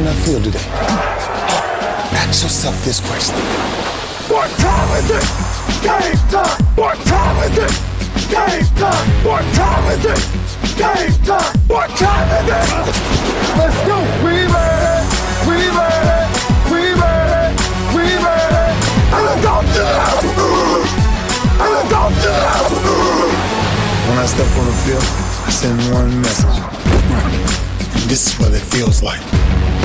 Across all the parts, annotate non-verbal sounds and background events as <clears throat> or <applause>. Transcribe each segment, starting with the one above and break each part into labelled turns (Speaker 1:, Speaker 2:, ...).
Speaker 1: on that field today? Ask yourself this question. What time is it? Game time. What time is it? Game time. What time is it? Game time. What time is it? Let's go. We made it. We made it. We made it. We made it. And good. And good. When I step on the field, I send one message. This is what it feels like.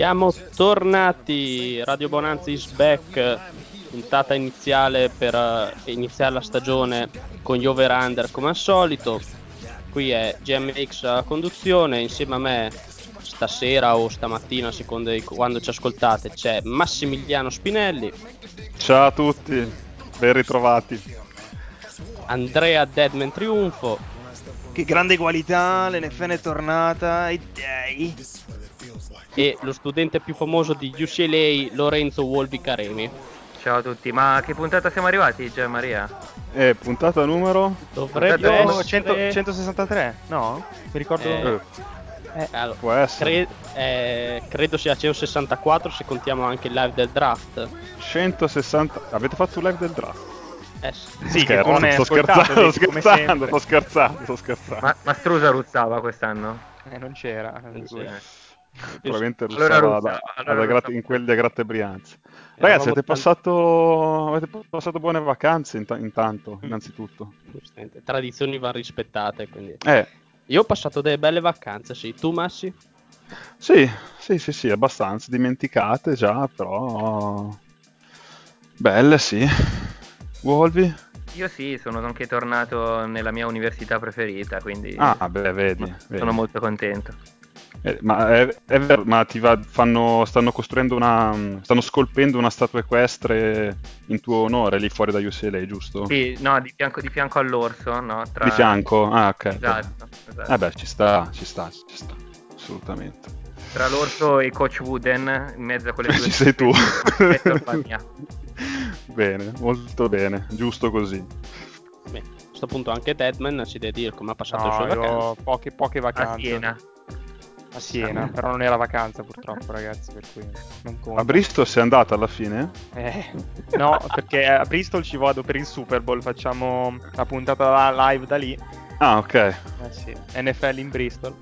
Speaker 2: Siamo tornati, Radio Bonanza is back, puntata iniziale per eh, iniziare la stagione con gli over-under come al solito. Qui è GMX a conduzione, insieme a me stasera o stamattina, a seconda di quando ci ascoltate, c'è Massimiliano Spinelli,
Speaker 3: Ciao a tutti, ben ritrovati.
Speaker 2: Andrea Deadman Triunfo
Speaker 4: Che grande qualità, l'NFL è tornata e dai.
Speaker 2: E lo studente più famoso di UCLA, Lorenzo Wolvi Caremi.
Speaker 5: Ciao a tutti, ma a che puntata siamo arrivati, Gian Maria?
Speaker 3: E puntata numero?
Speaker 2: Dovrebbe
Speaker 5: Io
Speaker 2: essere...
Speaker 4: 100 163? No? Mi ricordo...
Speaker 2: Eh,
Speaker 3: Eh,
Speaker 2: allora,
Speaker 3: può essere.
Speaker 2: cre- eh, credo sia CEO 64 se contiamo anche il live del draft.
Speaker 3: 160. Avete fatto un live del draft?
Speaker 2: Eh, sì.
Speaker 4: Sì, che
Speaker 3: Scherzo,
Speaker 4: è
Speaker 3: sto scherzando, sto
Speaker 4: come
Speaker 3: scherzando, sto scherzando, sto scherzando.
Speaker 5: Ma, ma Strusa ruzzava quest'anno?
Speaker 4: Eh, non c'era.
Speaker 2: Non c'era.
Speaker 3: Probabilmente
Speaker 5: Allora
Speaker 3: russava
Speaker 5: russa,
Speaker 3: da-
Speaker 5: allora russa.
Speaker 3: Agrate- in quelli a Gratte Brianza. Ragazzi,
Speaker 2: Eravamo
Speaker 3: avete passato, avete passato buone vacanze inta- intanto, innanzitutto.
Speaker 2: Giustamente, Tradizioni vanno rispettate, quindi...
Speaker 3: Eh,
Speaker 2: Io ho passato delle belle vacanze, sì. Tu, Massi?
Speaker 3: sì, sì, sì, sì, abbastanza dimenticate già, però... Belle, sì. Wolvi?
Speaker 5: Io sì, sono anche tornato nella mia università preferita, quindi
Speaker 3: Ah, beh, vedi.
Speaker 5: sono
Speaker 3: vedi.
Speaker 5: molto contento.
Speaker 3: Eh, ma è, è vero, ma ti va- fanno, stanno costruendo una. stanno scolpendo una statua equestre in tuo onore lì fuori da UCLA, giusto?
Speaker 5: Sì, no, di fianco, di fianco all'orso, no? Tra...
Speaker 3: Di fianco? Ah, ok.
Speaker 5: Esatto, esatto.
Speaker 3: Eh beh, ci sta, ci sta, ci sta, assolutamente.
Speaker 5: Tra l'orso e Coach Wooden, in mezzo a quelle <laughs> due...
Speaker 3: Ci sei tu. <laughs> Bene, molto bene, giusto così.
Speaker 2: Beh, a questo punto anche Deadman ci deve dire come ha passato le
Speaker 4: No,
Speaker 2: sue
Speaker 4: io
Speaker 2: vacanze.
Speaker 4: poche, poche
Speaker 5: A
Speaker 4: vacanze.
Speaker 5: Siena.
Speaker 4: A Siena, però non era vacanza purtroppo ragazzi, per cui non conta.
Speaker 3: A Bristol sei andata alla fine?
Speaker 4: Eh, no, perché a Bristol ci vado per il Super Bowl, facciamo la puntata live da lì.
Speaker 3: Ah, ok.
Speaker 4: Eh sì, NFL in Bristol.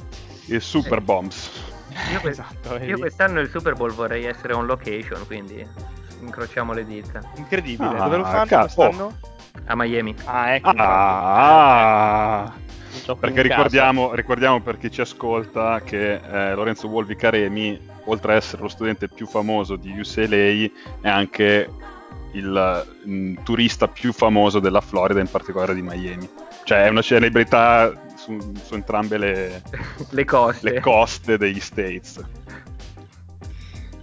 Speaker 3: Il Super Bombs.
Speaker 5: Io, que-
Speaker 4: Esatto,
Speaker 5: io quest'anno il Super Bowl vorrei essere on location, quindi incrociamo le dita.
Speaker 4: Incredibile,
Speaker 3: Ah,
Speaker 4: dove lo fanno
Speaker 3: cazzo.
Speaker 4: quest'anno?
Speaker 5: A Miami.
Speaker 4: Ah, ecco. infatti.
Speaker 3: Ah,
Speaker 2: Gioco
Speaker 3: perché
Speaker 2: in casa.
Speaker 3: ricordiamo, ricordiamo per chi ci ascolta che eh, Lorenzo Volvi Caremi, oltre ad essere lo studente più famoso di UCLA, è anche il mm, turista più famoso della Florida, in particolare di Miami. Cioè è una celebrità su, su entrambe le,
Speaker 5: Le coste.
Speaker 3: le coste degli States.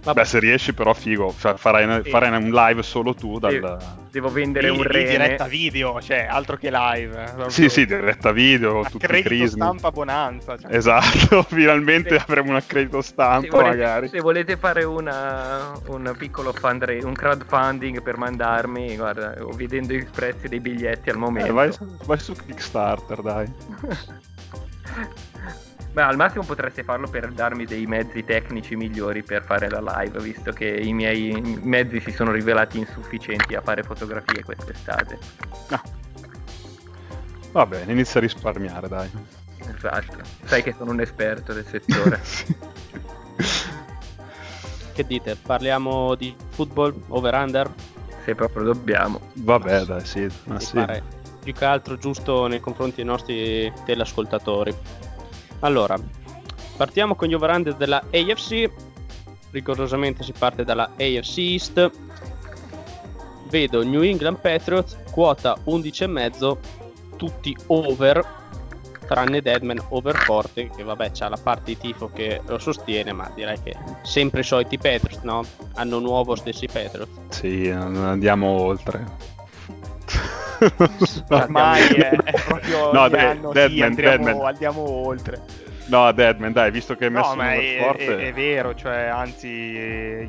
Speaker 2: Vabbè,
Speaker 3: Beh, se riesci però figo, cioè, farai,
Speaker 5: Sì.
Speaker 3: farai un live solo tu dal...
Speaker 5: Devo- Devo vendere
Speaker 4: Lì-
Speaker 5: un rene.
Speaker 4: diretta video, cioè altro che live. eh, proprio
Speaker 3: Sì, sì, diretta video, tutti i
Speaker 4: accredito
Speaker 3: crismi.
Speaker 4: stampa bonanza. Cioè.
Speaker 3: Esatto, <laughs> finalmente
Speaker 5: Sì.
Speaker 3: avremo un accredito
Speaker 5: Se
Speaker 3: stampa
Speaker 5: volete,
Speaker 3: magari.
Speaker 5: se volete fare una, un piccolo fundra- un crowdfunding per mandarmi, guarda, vedendo i prezzi dei biglietti al
Speaker 3: Eh,
Speaker 5: momento.
Speaker 3: vai, su- vai su Kickstarter, dai. <laughs>
Speaker 5: Beh, al massimo potreste farlo per darmi dei mezzi tecnici migliori per fare la live, visto che i miei mezzi si sono rivelati insufficienti a fare fotografie quest'estate.
Speaker 3: Ah. Va bene, inizia a risparmiare, dai.
Speaker 5: Esatto. Sai che sono un esperto del settore. <laughs>
Speaker 2: Che dite? Parliamo di football, over-under?
Speaker 5: Se proprio dobbiamo.
Speaker 3: Vabbè, dai, sì. Ma sì.
Speaker 2: pare più che altro giusto nei confronti dei nostri teleascoltatori. Allora, partiamo con gli over-under della AFC. Rigorosamente si parte dalla AFC East. Vedo New England Patriots, quota 11,5, tutti over. tranne Deadman overforte che vabbè c'ha la parte di tifo che lo sostiene ma direi che sempre i soliti Patriots no? hanno nuovo stessi Patriots
Speaker 3: Sì, non andiamo oltre. <laughs>
Speaker 4: Ormai è, è proprio
Speaker 3: No,
Speaker 4: ogni
Speaker 3: De-
Speaker 4: anno, sì,
Speaker 3: Deadman,
Speaker 4: andiamo,
Speaker 3: Deadman.
Speaker 4: andiamo oltre.
Speaker 3: No, Deadman, dai, visto che hai messo
Speaker 4: No, ma
Speaker 3: un
Speaker 4: è,
Speaker 3: forte...
Speaker 4: è- è vero, cioè, anzi,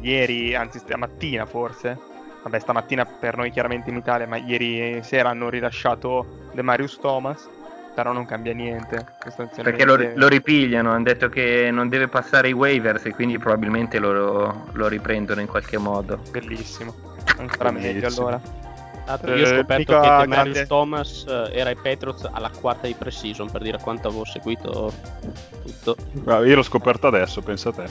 Speaker 4: ieri, anzi, stamattina forse, vabbè, stamattina per noi chiaramente in Italia, ma ieri sera hanno rilasciato De Marius Thomas, però non cambia niente, sostanzialmente.
Speaker 5: Perché lo, lo ripigliano, hanno detto che non deve passare i waivers e quindi probabilmente lo, lo riprendono in qualche modo.
Speaker 4: Bellissimo, ancora meglio
Speaker 3: Bellissimo.
Speaker 4: allora.
Speaker 2: Tra l'altro io ho
Speaker 4: Eh,
Speaker 2: scoperto
Speaker 4: mica
Speaker 2: che Demarius
Speaker 4: grande-
Speaker 2: Thomas eh, era ai Patriots alla quarta di pre-season per dire quanto avevo seguito tutto.
Speaker 3: Guarda, Io l'ho scoperto adesso, pensa a te.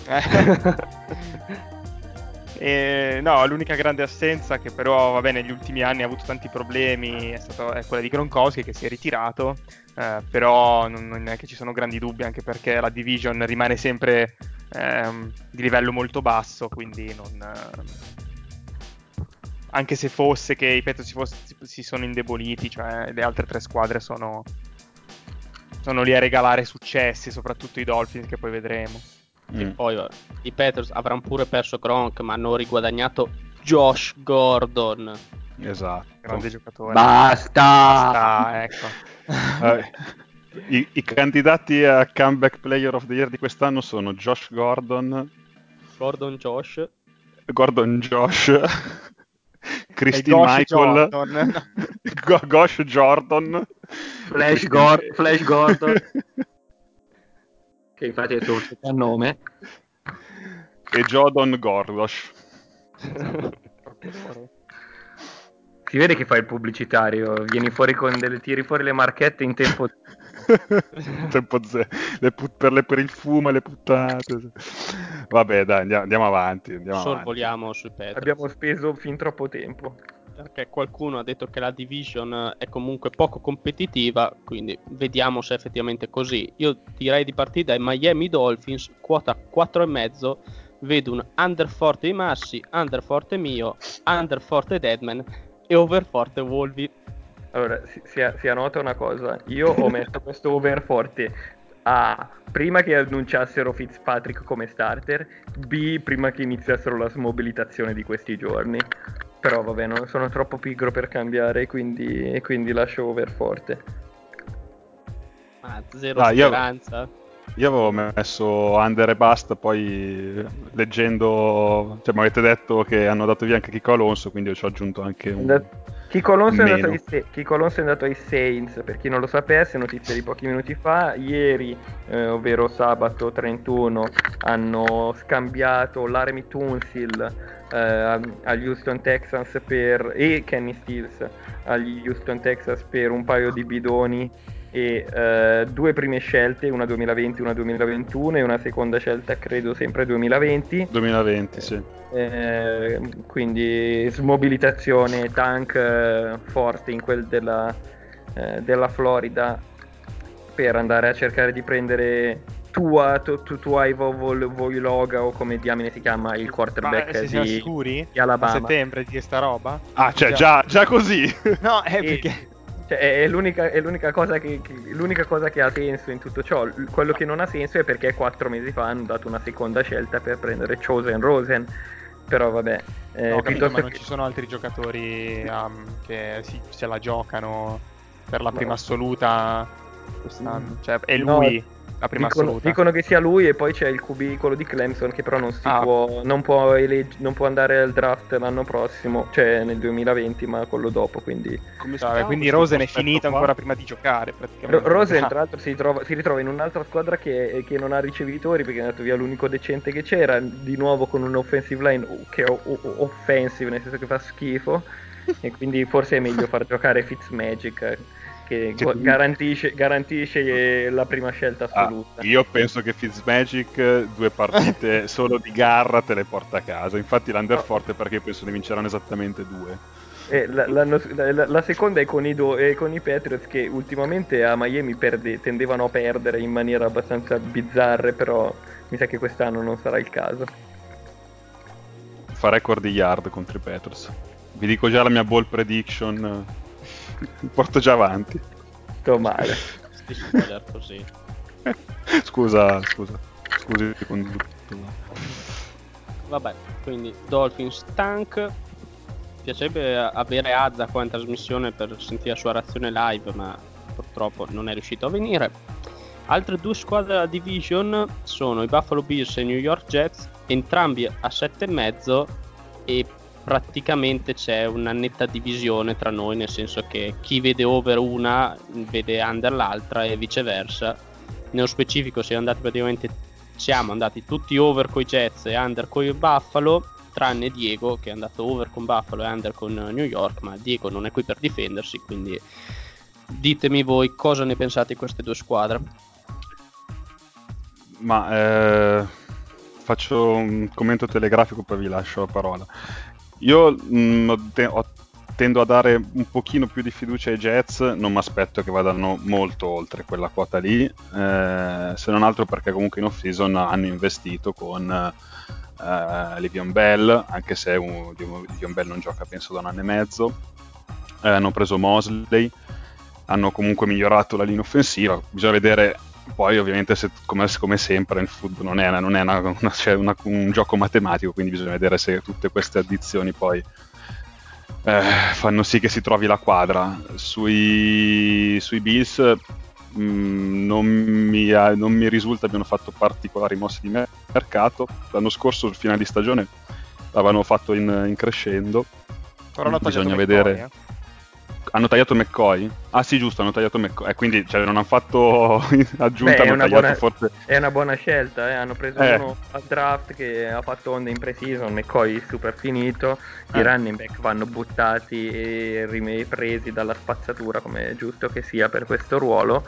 Speaker 4: Eh, <laughs> no, l'unica grande assenza che però, vabbè, negli ultimi anni ha avuto tanti problemi è, stato, è quella di Gronkowski che si è ritirato, eh, però non, non è che ci sono grandi dubbi anche perché la division rimane sempre ehm, di livello molto basso, quindi non... eh, anche se fosse che i Patriots si, fosse- si- sono indeboliti, cioè le altre tre squadre sono, sono lì a regalare successi, soprattutto i Dolphins che poi vedremo.
Speaker 2: e
Speaker 3: Mm.
Speaker 2: poi vabbè, i Patriots avranno pure perso Gronk ma hanno riguadagnato Josh Gordon
Speaker 3: Esatto.
Speaker 4: Grande giocatore.
Speaker 5: Basta!
Speaker 4: Basta, ecco.
Speaker 3: Eh, I, I candidati a comeback player of the year di quest'anno sono Josh Gordon,
Speaker 2: Gordon Josh
Speaker 3: Gordon Josh, Christine
Speaker 4: Gosh
Speaker 3: Michael,
Speaker 4: Jordan. <laughs>
Speaker 3: Go- Gosh Jordan,
Speaker 5: Flash, Gor- Flash Gordon, che infatti è il suo nome.
Speaker 3: e Jodon Gordosh.
Speaker 5: Si vede che fa il pubblicitario, vieni fuori con delle, tiri fuori le marchette in tempo <laughs>
Speaker 3: le put- per, le- per il fumo e le puttate. Vabbè, dai, andiamo, andiamo avanti. Andiamo avanti.
Speaker 2: sorvoliamo sui Patriots
Speaker 5: Abbiamo speso fin troppo tempo.
Speaker 2: perché qualcuno ha detto che la division è comunque poco competitiva, quindi vediamo se è effettivamente così. Io direi di partire dai Miami Dolphins, quota 4,5, vedo un under forte i Massi, under forte mio, under forte Deadman e over forte Wolvi.
Speaker 5: Allora, si, sia, sia nota una cosa, io ho messo questo over forte A, prima che annunciassero Fitzpatrick come starter, B, prima che iniziassero la smobilitazione di questi giorni. Però vabbè, non sono troppo pigro per cambiare, quindi, e quindi lascio over forte.
Speaker 2: Ma zero
Speaker 3: Ah, io-
Speaker 2: speranza.
Speaker 3: Io avevo messo under e basta, poi leggendo, cioè mi avete detto che hanno dato via anche Kiko Alonso, quindi io ci ho aggiunto anche un...
Speaker 5: Chico Alonso, è andato ai Sa- Chico Alonso è andato ai Saints, per chi non lo sapesse, notizia di pochi minuti fa, ieri, eh, ovvero sabato 31, hanno scambiato Laramie Tunsil eh, agli Houston Texans per, e Kenny Stills agli Houston Texans per un paio di bidoni e eh, due prime scelte, una 2020 e una 2021 e una seconda scelta credo sempre 2020.
Speaker 3: 2020, sì.
Speaker 5: Eh, quindi smobilitazione tank eh, forte in quel della, eh, della Florida per andare a cercare di prendere Tua, tu, tu, Tua Ivo Vol- Voiloga o come diamine si chiama il
Speaker 4: Ma
Speaker 5: quarterback
Speaker 4: se siamo
Speaker 5: di,
Speaker 4: sicuri?
Speaker 5: di
Speaker 4: A
Speaker 5: Alabama.
Speaker 4: settembre di sta roba?
Speaker 3: Ah, cioè, già, già così?
Speaker 4: No, è
Speaker 5: E-
Speaker 4: perché...
Speaker 5: cioè, è, l'unica, è l'unica cosa che, che- l'unica cosa che ha senso in tutto ciò. Quello che non ha senso è perché quattro mesi fa hanno dato una seconda scelta per prendere Chosen Rosen. Però vabbè, eh,
Speaker 4: No, ho capito, ma non
Speaker 5: che-
Speaker 4: ci sono altri giocatori um, che si, se la giocano per la
Speaker 5: No.
Speaker 4: prima assoluta quest'anno. Cioè, è
Speaker 5: No,
Speaker 4: lui la prima
Speaker 5: dicono,
Speaker 4: assoluta.
Speaker 5: dicono che sia lui e poi c'è il QB, quello di Clemson, che però non, si
Speaker 4: Ah.
Speaker 5: può, non, può elegg- non può andare al draft l'anno prossimo, cioè nel 2020, ma quello dopo. Quindi
Speaker 3: Come chiama
Speaker 4: quindi Rosen è
Speaker 3: qua?
Speaker 4: ancora prima di giocare praticamente.
Speaker 5: Ro- Rosen,
Speaker 4: Ah.
Speaker 5: tra l'altro, si, trova- si ritrova in un'altra squadra che, che non ha ricevitori perché è andato via l'unico decente che c'era. Di nuovo con un offensive line che è o- o- offensive, nel senso che fa schifo. <laughs> e quindi forse è meglio far giocare Fitzmagic eh, che,
Speaker 3: Che tu-
Speaker 5: garantisce, garantisce eh, la prima scelta
Speaker 3: Ah,
Speaker 5: assoluta.
Speaker 3: io penso che Fitzmagic eh, due partite <laughs> solo di garra te le porta a casa. Infatti l'under forte perché penso ne vinceranno esattamente due.
Speaker 5: Eh, la, la- la- la seconda è con, i Do- è con i Patriots che ultimamente a Miami perde- tendevano a perdere in maniera abbastanza bizzarre, però mi sa che quest'anno non sarà il caso.
Speaker 3: Fa record di yard contro i Patriots. Vi dico già la mia ball prediction. <laughs> porto già avanti.
Speaker 5: Sto male.
Speaker 2: Di spoiler così.
Speaker 3: scusa, scusa. Scusi.
Speaker 2: Vabbè, quindi Dolphins Tank. Piacerebbe avere Azza qua in trasmissione per sentire la sua reazione live, ma purtroppo non è riuscito a venire. Altre due squadre della division sono i Buffalo Bills e i New York Jets, entrambi a 7,5 e praticamente c'è una netta divisione tra noi, nel senso che chi vede over una vede under l'altra e viceversa. Nello specifico siamo andati praticamente siamo andati tutti over con i Jets e under con i Buffalo, tranne Diego che è andato over con Buffalo e under con New York, ma Diego non è qui per difendersi, quindi ditemi voi cosa ne pensate di queste due squadre.
Speaker 3: Ma eh, faccio un commento telegrafico poi vi lascio la parola. Io mh, mm, ho tendo a dare un pochino più di fiducia ai Jets, non mi aspetto che vadano molto oltre quella quota lì, eh, se non altro perché comunque in off-season hanno investito con eh, Livion Bell, anche se Livion Bell non gioca penso da un anno e mezzo, eh, hanno preso Mosley, hanno comunque migliorato la linea offensiva, bisogna vedere poi ovviamente se, come, come, sempre nel football non è, non è una, una, cioè una, un gioco matematico, quindi bisogna vedere se tutte queste addizioni poi eh, fanno sì che si trovi la quadra. Sui, sui Bills mh, mm, non, mi, non, mi, risulta abbiano fatto particolari mosse di mercato. L'anno scorso, il finale di stagione, l'avevano fatto in, in crescendo.
Speaker 4: Però Bisogna vedere. Eh?
Speaker 3: Hanno tagliato McCoy? Ah sì, giusto, hanno tagliato McCoy. Eh, quindi cioè, non hanno fatto <laughs> aggiunta, Beh, hanno tagliato
Speaker 5: buona,
Speaker 3: forse...
Speaker 5: È una buona scelta, eh. hanno preso eh. uno al draft che ha fatto onda in pre-season, McCoy super finito, i eh. running back vanno buttati e ripresi dalla spazzatura come è giusto che sia per questo ruolo.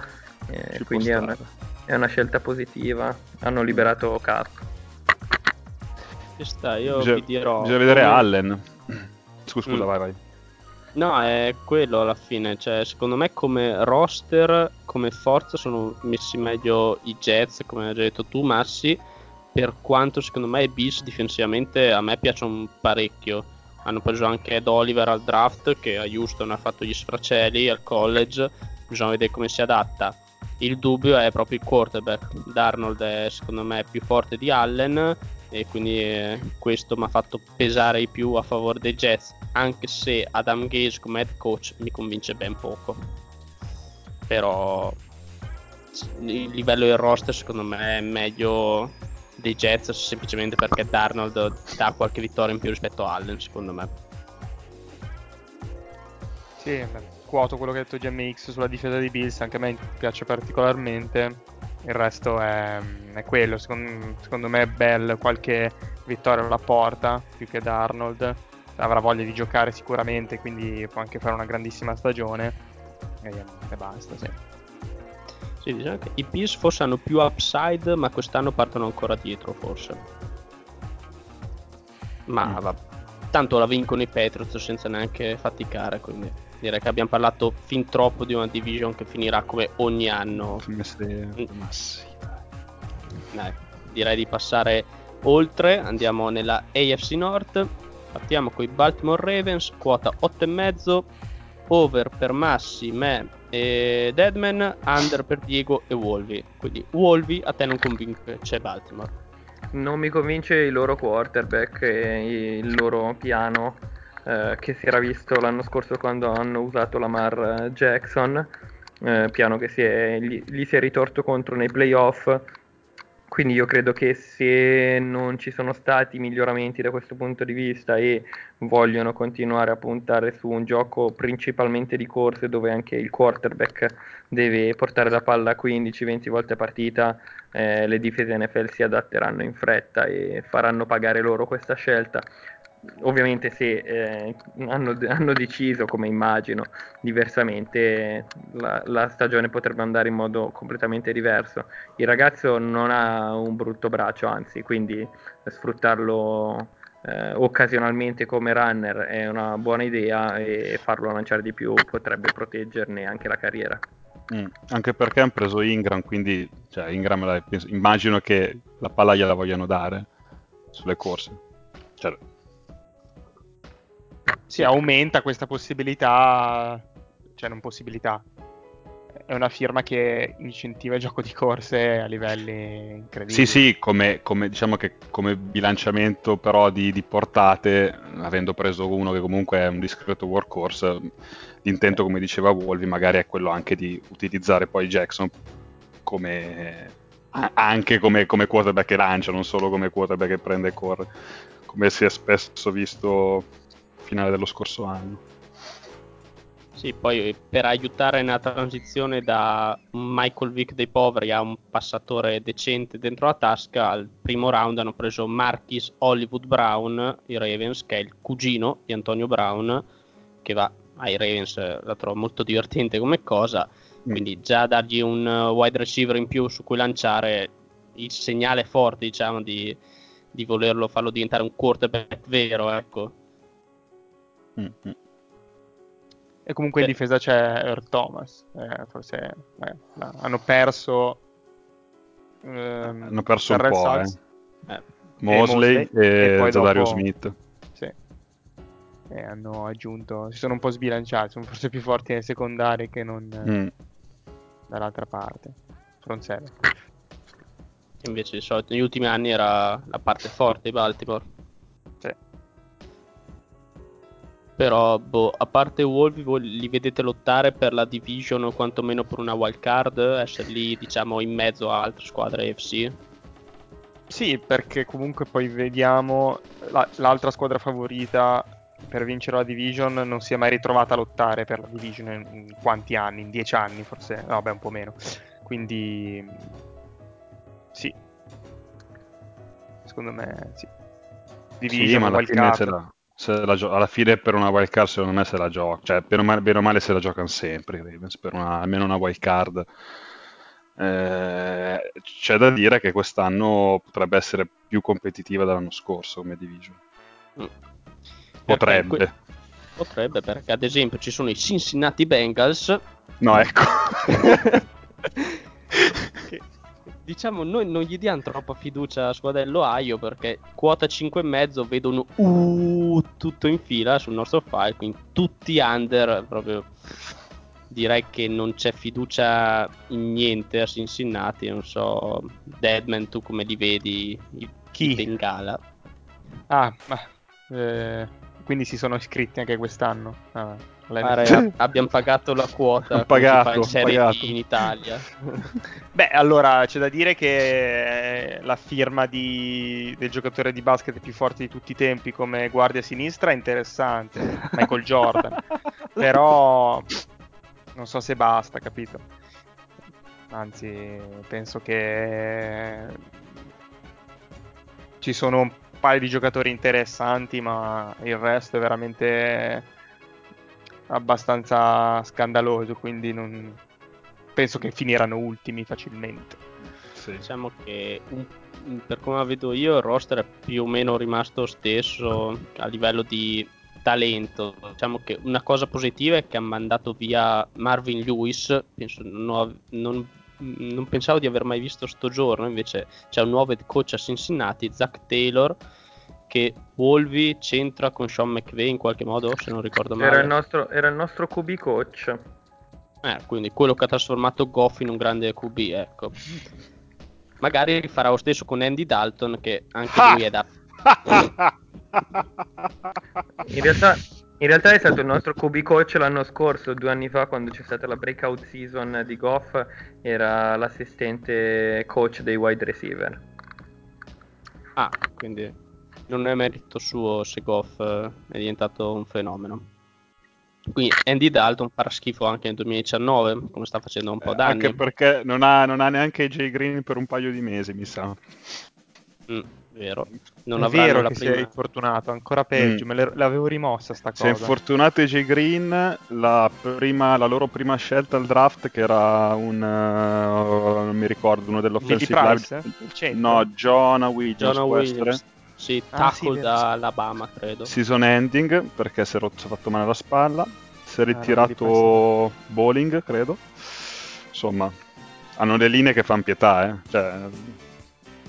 Speaker 5: Eh, quindi è una, è una, scelta positiva. Hanno liberato cap.
Speaker 2: Ci sta, io
Speaker 3: bisogna,
Speaker 2: vi dirò...
Speaker 3: Bisogna vedere come... Allen. Scusa, scusa, mm. vai, vai.
Speaker 2: No, è quello alla fine. Cioè, secondo me, come roster, come forza, sono messi meglio i Jets, come hai detto tu, Massi. Per quanto secondo me i Bills difensivamente a me piacciono parecchio. Hanno preso anche Ed Oliver al draft, che a Houston ha fatto gli sfracelli al college. Bisogna vedere come si adatta. Il dubbio è proprio il quarterback. Darnold è secondo me più forte di Allen e quindi eh, questo mi ha fatto pesare di più a favore dei Jets anche se Adam Gage come head coach mi convince ben poco. Però il livello del roster secondo me è meglio dei Jets semplicemente perché Darnold dà qualche vittoria in più rispetto a Allen secondo me.
Speaker 4: Sì, quoto quello che ha detto GMX sulla difesa dei Bills anche a me piace particolarmente il resto è, è quello. Secondo, secondo, me Bell qualche vittoria la porta più che da Arnold. Avrà voglia di giocare sicuramente, quindi può anche fare una grandissima stagione. E, e basta, sì.
Speaker 2: Sì, diciamo che i Peace forse hanno più upside, ma quest'anno partono ancora dietro, forse. Ma mm. va. Tanto la vincono i Patriots senza neanche faticare, quindi direi che abbiamo parlato fin troppo di una division che finirà come ogni anno.
Speaker 3: Sì,
Speaker 2: dai. direi di passare oltre, andiamo nella AFC North. Partiamo con i Baltimore Ravens, quota 8,5, over per Massi, me e Deadman, under per Diego e Wolvi. Quindi Wolvi a te non convince c'è Baltimore.
Speaker 5: Non mi convince il loro quarterback e il loro piano eh, che si era visto l'anno scorso quando hanno usato Lamar eh, Jackson, eh, piano che si è, gli, gli, si è ritorto contro nei playoff. Quindi io credo che se non ci sono stati miglioramenti da questo punto di vista e vogliono continuare a puntare su un gioco principalmente di corse dove anche il quarterback deve portare la palla 15-20 volte a partita, eh, le difese NFL si adatteranno in fretta e faranno pagare loro questa scelta ovviamente se eh, hanno, hanno, deciso, come immagino, diversamente, la, la, stagione potrebbe andare in modo completamente diverso. Il ragazzo non ha un brutto braccio, anzi, quindi sfruttarlo eh, occasionalmente come runner è una buona idea e farlo lanciare di più potrebbe proteggerne anche la carriera.
Speaker 3: Mm, anche perché hanno preso Ingram, quindi cioè, Ingram la, immagino che la palla gliela vogliano dare sulle corse. Cioè,
Speaker 4: si aumenta questa possibilità, cioè non possibilità, è una firma che incentiva il gioco di corse a livelli incredibili.
Speaker 3: Sì, sì, come, come, diciamo che come bilanciamento però di, di, portate, avendo preso uno che comunque è un discreto workhorse, l'intento, come diceva Wolvi, magari è quello anche di utilizzare poi Jackson come, anche come, come quarterback che lancia, non solo come quarterback che prende e corre, come si è spesso visto finale dello scorso anno.
Speaker 2: Sì, poi per aiutare nella transizione da Michael Vick dei poveri a un passatore decente dentro la tasca, al primo round hanno preso Marquis Hollywood Brown, i Ravens, che è il cugino di Antonio Brown, che va ai Ravens, la trovo molto divertente come cosa, quindi già dargli un wide receiver in più su cui lanciare il segnale forte, diciamo, di, di volerlo farlo diventare un quarterback vero, ecco.
Speaker 4: Mm-hmm. E comunque Beh. in difesa c'è Earl Thomas. Eh, forse eh, hanno perso.
Speaker 3: Ehm, hanno perso un po'. Eh. Eh. Mosley e, e, e Zadario dopo... Smith.
Speaker 4: Sì. E hanno aggiunto. Si sono un po' sbilanciati. Sono forse più forti nei secondari che non mm. dall'altra parte. Front seven.
Speaker 2: Invece di solito negli ultimi anni era la parte forte di Baltimore. Però, boh, a parte Wolvi, voi li vedete lottare per la division o quantomeno per una wild card? Essere lì, diciamo, in mezzo a altre squadre AFC?
Speaker 4: Sì, perché comunque poi vediamo la, l'altra squadra favorita per vincere la division non si è mai ritrovata a lottare per la division in, in quanti anni? In dieci anni forse? No, beh, un po' meno. Quindi, sì. Secondo me, sì.
Speaker 3: Division, sì, ma alla fine ce l'ha Gio- alla fine per una wild card secondo me se la gioca, cioè bene o male, bene o male se la giocano sempre i Ravens, per una, almeno una wild card. Eh, c'è da dire che quest'anno potrebbe essere più competitiva dell'anno scorso come division. Mm. Potrebbe.
Speaker 2: Perché, potrebbe perché ad esempio ci sono i Cincinnati Bengals.
Speaker 3: No, ecco. <laughs>
Speaker 2: diciamo noi non gli diamo troppa fiducia a squadello Aio perché quota 5,5 vedono tutto in fila sul nostro file, quindi tutti under proprio direi che non c'è fiducia in niente a Cincinnati, non so, Deadman tu come li vedi i,
Speaker 4: Chi?
Speaker 2: i Bengala?
Speaker 4: Ah, ma eh, quindi si sono iscritti anche quest'anno. Ah.
Speaker 2: Pare abbiamo pagato la quota <laughs>
Speaker 3: pagato,
Speaker 2: pagato. in Italia. <laughs>
Speaker 4: Beh, allora c'è da dire che la firma di, del giocatore di basket più forte di tutti i tempi come guardia sinistra è interessante, Michael Jordan. <laughs> Però non so se basta, capito? Anzi, penso che ci sono un paio di giocatori interessanti, ma il resto è veramente abbastanza scandaloso, quindi non... penso che finiranno ultimi facilmente.
Speaker 2: Sì. Diciamo che un, per come la vedo io il roster è più o meno rimasto stesso a livello di talento. Diciamo che una cosa positiva è che ha mandato via Marvin Lewis, penso, non, non, non pensavo di aver mai visto sto giorno, invece c'è un nuovo head coach a Cincinnati, Zach Taylor, che Wolvi c'entra con Sean McVay in qualche modo, se non ricordo male.
Speaker 5: Era il nostro, era il nostro QB coach.
Speaker 2: Eh, quindi quello che ha trasformato Goff in un grande QB, ecco. Magari farà lo stesso con Andy Dalton, che anche lui è da... <laughs>
Speaker 5: in, realtà, in realtà è stato il nostro QB coach l'anno scorso, due anni fa, quando c'è stata la breakout season di Goff, era l'assistente coach dei wide receiver.
Speaker 2: Ah, quindi non è merito suo se Goff eh, è diventato un fenomeno. Quindi Andy Dalton farà schifo anche nel 2019, come sta facendo un po' d'anni.
Speaker 3: Anche perché non ha, non ha neanche Jay Green per un paio di mesi, mi sa.
Speaker 2: Mm, vero.
Speaker 4: Non è vero che prima... sei infortunato, ancora peggio, mm. me l'avevo rimossa sta cosa.
Speaker 3: È infortunato Jay Green, la, prima, la, loro prima scelta al draft che era un, uh, non mi ricordo, uno dell'offensive
Speaker 4: Price,
Speaker 3: eh? No, Jonah Williams,
Speaker 2: Jonah Williams. Sì, ah, tackle sì, dall'Alabama, credo.
Speaker 3: Season ending, perché si è, rotto, fatto male la spalla. Si è ah, ritirato bowling, credo. Insomma, hanno le linee che fanno pietà, eh. Cioè,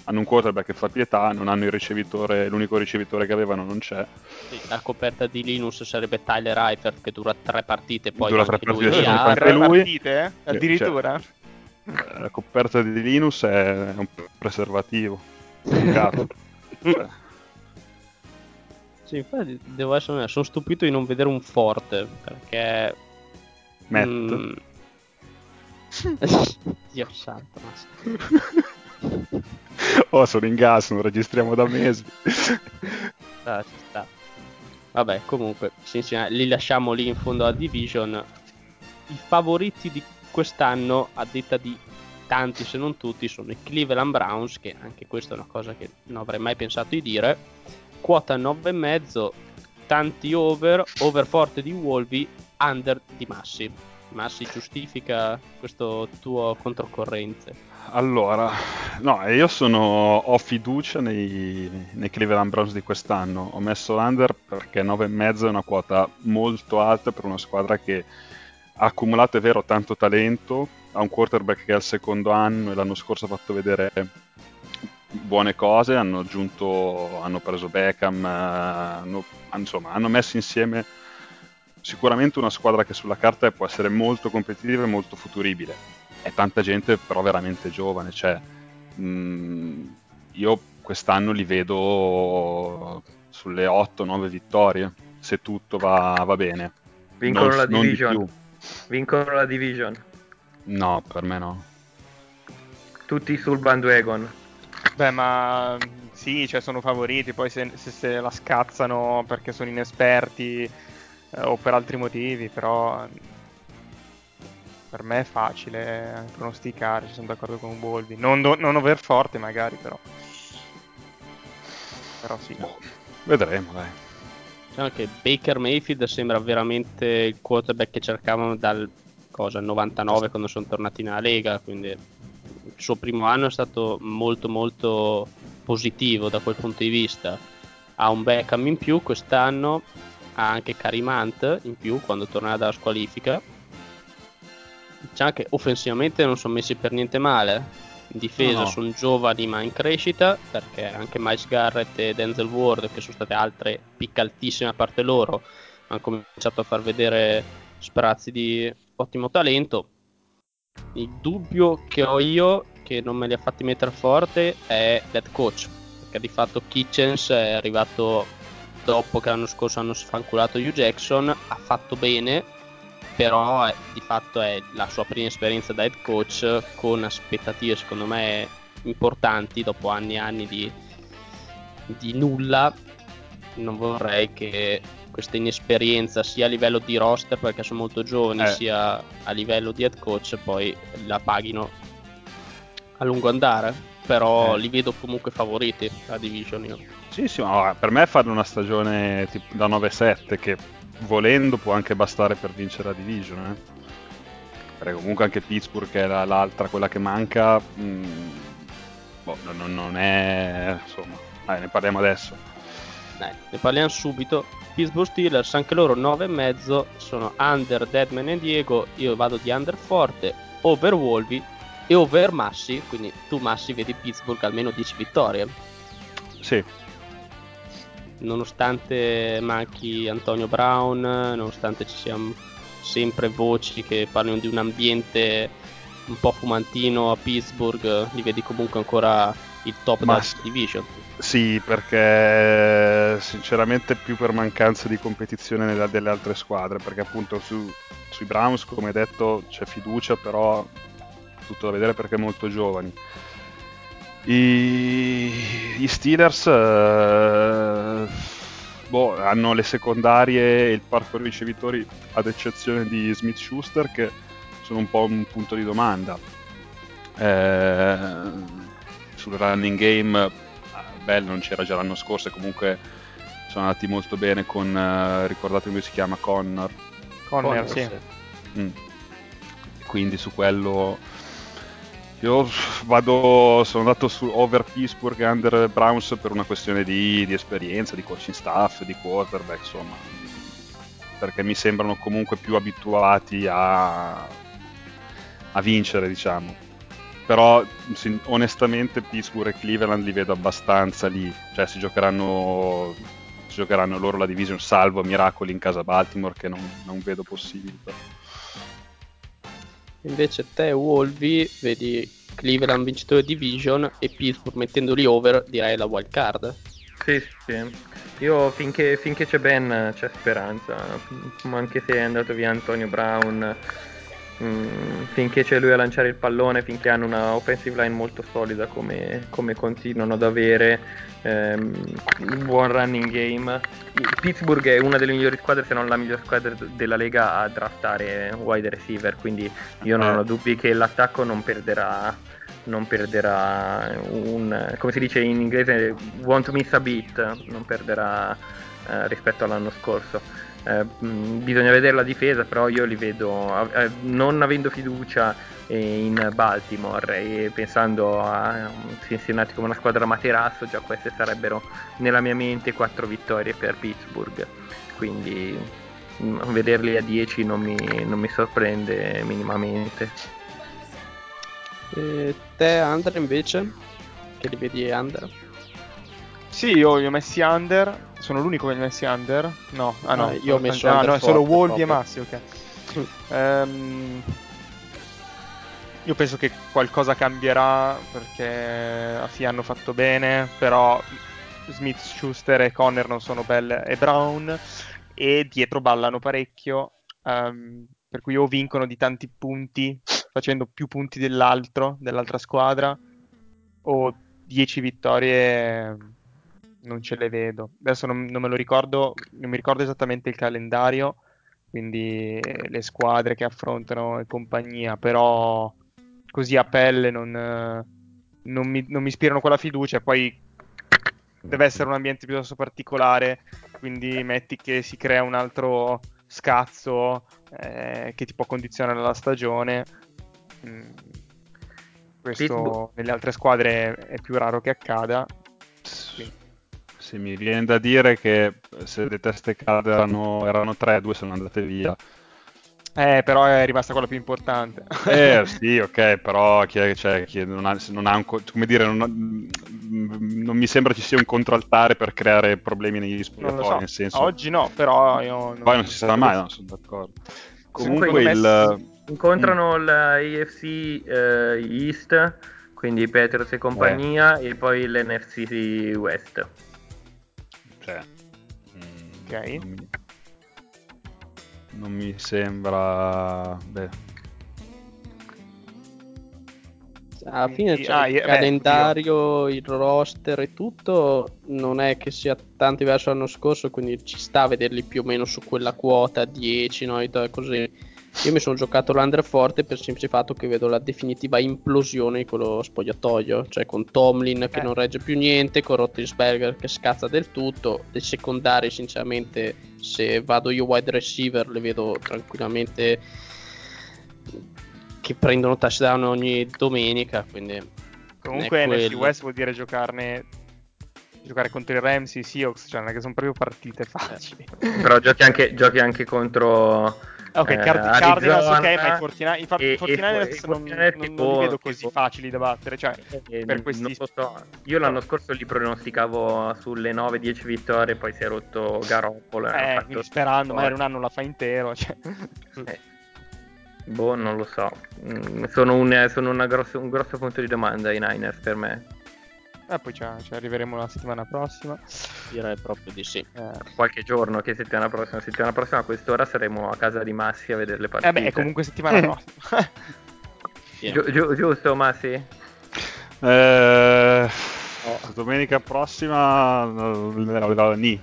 Speaker 3: hanno un quarterback che fa pietà, non hanno il ricevitore, l'unico ricevitore che avevano non c'è.
Speaker 2: Sì, la coperta di Linus sarebbe Tyler Eifert che dura tre partite, poi
Speaker 3: Dura tre
Speaker 2: lui
Speaker 3: partite, sono anche
Speaker 4: Tre
Speaker 3: lui.
Speaker 4: partite, eh?
Speaker 3: Sì,
Speaker 4: Addirittura?
Speaker 3: Eh, La coperta di Linus è un preservativo. Peccato. <laughs> Cioè,
Speaker 2: Sì, infatti devo essere onesto, sono stupito di non vedere un forte perché
Speaker 3: Matt.
Speaker 2: Mm. <laughs> Dio santo, ma... <laughs> <laughs>
Speaker 3: oh, sono in gas, non registriamo da mesi. <laughs>
Speaker 2: Ah, ci sta. Vabbè, comunque, li lasciamo lì in fondo alla division. I favoriti di quest'anno, a detta di tanti se non tutti, sono i Cleveland Browns, che anche questa è una cosa che non avrei mai pensato di dire. Quota 9,5, tanti over, over forte di Wolvi, under di Massi. Massi giustifica questo tuo controcorrente.
Speaker 3: Allora, no, io sono, ho fiducia nei, nei Cleveland Browns di quest'anno. Ho messo l'under perché 9,5 è una quota molto alta per una squadra che ha accumulato, è vero, tanto talento. Ha un quarterback che è al secondo anno e l'anno scorso ha fatto vedere buone cose. Hanno aggiunto, hanno preso Beckham, hanno, insomma, hanno messo insieme sicuramente una squadra che sulla carta può essere molto competitiva e molto futuribile è tanta gente però veramente giovane cioè mh, io quest'anno li vedo sulle 8-9 vittorie se tutto va, va bene
Speaker 5: Vincono
Speaker 3: Non-
Speaker 5: la
Speaker 3: non di
Speaker 5: division.
Speaker 3: più.
Speaker 5: Vincono la division.
Speaker 3: no per me no
Speaker 5: Tutti sul bandwagon.
Speaker 4: Beh, ma mm, sì, cioè sono favoriti, poi se, se- se la scazzano perché sono inesperti eh, o per altri motivi, però mm, per me è facile pronosticare, ci sono d'accordo con Boldi. Non, do- non over forte magari, però. Però sì.
Speaker 3: Boh, vedremo dai
Speaker 2: Diciamo che Baker Mayfield sembra veramente il quarterback che cercavano dal cosa, 99 quando sono tornati nella Lega, quindi il suo primo anno è stato molto molto positivo da quel punto di vista. Ha un Beckham in più quest'anno, ha anche Karim Hunt in più quando tornerà dalla squalifica. Diciamo che offensivamente non sono messi per niente male. In difesa
Speaker 3: No, no.
Speaker 2: sono giovani ma in crescita, perché anche Miles Garrett e Denzel Ward, che sono state altre picche altissime a parte loro, hanno cominciato a far vedere sprazzi di ottimo talento. Il dubbio che ho io, che non me li ha fatti mettere forte, è l'head coach, perché di fatto Kitchens è arrivato dopo che l'anno scorso hanno sfanculato Hugh Jackson, ha fatto bene, però è- di fatto è la sua prima esperienza da head coach con aspettative secondo me importanti dopo anni e anni di, di nulla. Non vorrei che questa inesperienza sia a livello di roster perché sono molto giovani
Speaker 3: Eh.
Speaker 2: sia a livello di head coach poi la paghino a lungo andare però
Speaker 3: Eh.
Speaker 2: li vedo comunque favoriti la division io
Speaker 3: Sì, sì, ma per me fare una stagione tipo da 9-7 che volendo può anche bastare per vincere la division. Eh? Perché comunque anche Pittsburgh, che è la- l'altra, quella che manca, mh, boh, non- non, non è... insomma, dai, ne parliamo adesso.
Speaker 2: Dai, ne parliamo subito. Pittsburgh Steelers, anche loro 9,5 sono under Deadman e Diego. Io vado di under forte, over Wolvi e over Massi. Quindi tu, Massi, vedi Pittsburgh almeno 10 vittorie.
Speaker 3: Sì,
Speaker 2: Nonostante manchi Antonio Brown, nonostante ci siano sempre voci che parlino di un ambiente un po' fumantino a Pittsburgh, li vedi comunque ancora il top
Speaker 3: Ma
Speaker 2: della division.
Speaker 3: Sì, perché sinceramente più per mancanza di competizione nelle, delle altre squadre, perché appunto su- sui Browns, come detto, c'è fiducia, però tutto da vedere perché molto giovani. I, gli Steelers eh, boh, hanno le secondarie e il parco ricevitori, ad eccezione di Smith Schuster, che sono un po' un punto di domanda. Eh, sul running game ah, Bell non c'era già l'anno scorso e comunque sono andati molto bene con eh, ricordate come si chiama Connor
Speaker 2: Connor,
Speaker 4: sì.
Speaker 2: sì.
Speaker 3: Mm. quindi su quello io vado sono andato su over Pittsburgh e under Browns per una questione di, di esperienza di coaching staff di quarterback insomma. Perché mi sembrano comunque più abituati a, a vincere diciamo. Però onestamente Pittsburgh e Cleveland li vedo abbastanza lì, cioè si giocheranno, si giocheranno loro la division salvo miracoli in casa Baltimore che non, non vedo possibilità.
Speaker 2: Invece te Wolvi vedi Cleveland vincitore division e Pittsburgh mettendoli over direi la wild card.
Speaker 5: Sì, sì. Io finché, finché c'è Ben c'è speranza, anche se è andato via Antonio Brown, mh, finché c'è lui a lanciare il pallone, finché hanno una offensive line molto solida come, come continuano ad avere, ehm, un buon running game. Pittsburgh è una delle migliori squadre, se non la migliore squadra della Lega a draftare wide receiver, quindi io non ho dubbi che l'attacco non perderà non perderà un come si dice in inglese want to miss a beat non perderà eh, rispetto all'anno scorso eh, bisogna vedere la difesa però io li vedo eh, non avendo fiducia in Baltimore e pensando a Cincinnati come una squadra materasso già queste sarebbero nella mia mente quattro vittorie per Pittsburgh quindi vederli a 10 non mi, non mi sorprende minimamente
Speaker 2: e te, Under, invece? Che li vedi under?
Speaker 4: Sì, io li ho messi under. Sono l'unico che li ho messi under? No, ah no.
Speaker 2: Ah, io ho messo
Speaker 4: ah,
Speaker 2: under
Speaker 4: no, è solo Wolvi e. Massi, ok. <laughs> Ehm, io penso che qualcosa cambierà perché sì, hanno fatto bene, però Smith, Schuster e Conner non sono belle e Brown e dietro ballano parecchio, ehm, per cui o vincono di tanti punti facendo più punti dell'altro, dell'altra squadra, o 10 vittorie non ce le vedo. Adesso non, non me lo ricordo, non mi ricordo esattamente il calendario, quindi le squadre che affrontano e compagnia, però così a pelle non, non, mi, non mi ispirano quella fiducia. Poi deve essere un ambiente piuttosto particolare, quindi metti che si crea un altro scazzo eh, che ti può condizionare la stagione. Mm, questo
Speaker 5: Pittsburgh.
Speaker 4: nelle altre squadre è più raro che accada. Quindi-
Speaker 3: Sì, mi viene da dire che se le teste calde erano, erano tre, due sono andate via.
Speaker 4: Eh, però è rimasta quella più importante.
Speaker 3: Eh <laughs> sì, ok, però chi è che c'è? Chi non ha, non ha un, co- come dire, non, ha- non mi sembra ci sia un controaltare per creare problemi negli
Speaker 4: non
Speaker 3: spogliatoi,
Speaker 4: so.
Speaker 3: nel senso,
Speaker 4: Oggi no, però io
Speaker 3: poi non si sa mai, no, sono d'accordo.
Speaker 5: Comunque
Speaker 3: il...
Speaker 5: Incontrano l'AFC eh, East, quindi Patriots e compagnia, e poi l'NFC West.
Speaker 4: Ok.
Speaker 3: non, mi, non mi sembra... Beh,
Speaker 2: Alla fine cioè,
Speaker 4: ah,
Speaker 2: il
Speaker 4: io- beh,
Speaker 2: calendario, il roster e tutto non è che sia tanto diverso l'anno scorso, quindi ci sta a vederli più o meno su quella quota 10, no? e così. Io mi sono giocato l'under forte per il semplice fatto che vedo la definitiva implosione di quello spogliatoio, cioè con Tomlin che
Speaker 4: Eh.
Speaker 2: non regge più niente, con Rottisberger che scazza del tutto, dei secondari sinceramente se vado io wide receiver le vedo tranquillamente che prendono touchdown ogni domenica, quindi
Speaker 4: Comunque NFC
Speaker 2: quello.
Speaker 4: West vuol dire giocarne giocare contro i Rams i Seahawks, cioè non è che sono proprio partite facili.
Speaker 5: Però giochi anche, giochi anche contro
Speaker 4: Ok,
Speaker 5: eh,
Speaker 4: Card- Cardinals ok, ma i 49 infatti
Speaker 5: e-
Speaker 4: i 49ers
Speaker 5: e-
Speaker 4: non,
Speaker 5: 49ers
Speaker 4: non- non li vedo così
Speaker 5: co-
Speaker 4: facili da battere, cioè
Speaker 5: Eh,
Speaker 4: per
Speaker 5: non-
Speaker 4: questi
Speaker 5: so. Io l'anno scorso li pronosticavo sulle 9-10 vittorie, poi si è rotto Garoppolo.
Speaker 4: eh, quindi sperando, magari un anno la fa intero, cioè.
Speaker 5: Eh, boh, non lo so. Mm, sono, un, sono una grosso- un grosso punto di domanda i Niners per me.
Speaker 4: Eh, poi ci, ci arriveremo la settimana prossima.
Speaker 2: direi proprio di sì.
Speaker 4: Eh,
Speaker 5: Qualche giorno, che settimana prossima? Settimana prossima a quest'ora saremo a casa di Massi a vedere le partite.
Speaker 4: eh beh, è comunque settimana <laughs> prossima.
Speaker 2: Sì.
Speaker 5: Giu- giu- giusto, Massi?
Speaker 3: eh,
Speaker 2: Oh.
Speaker 3: domenica prossima... Ni.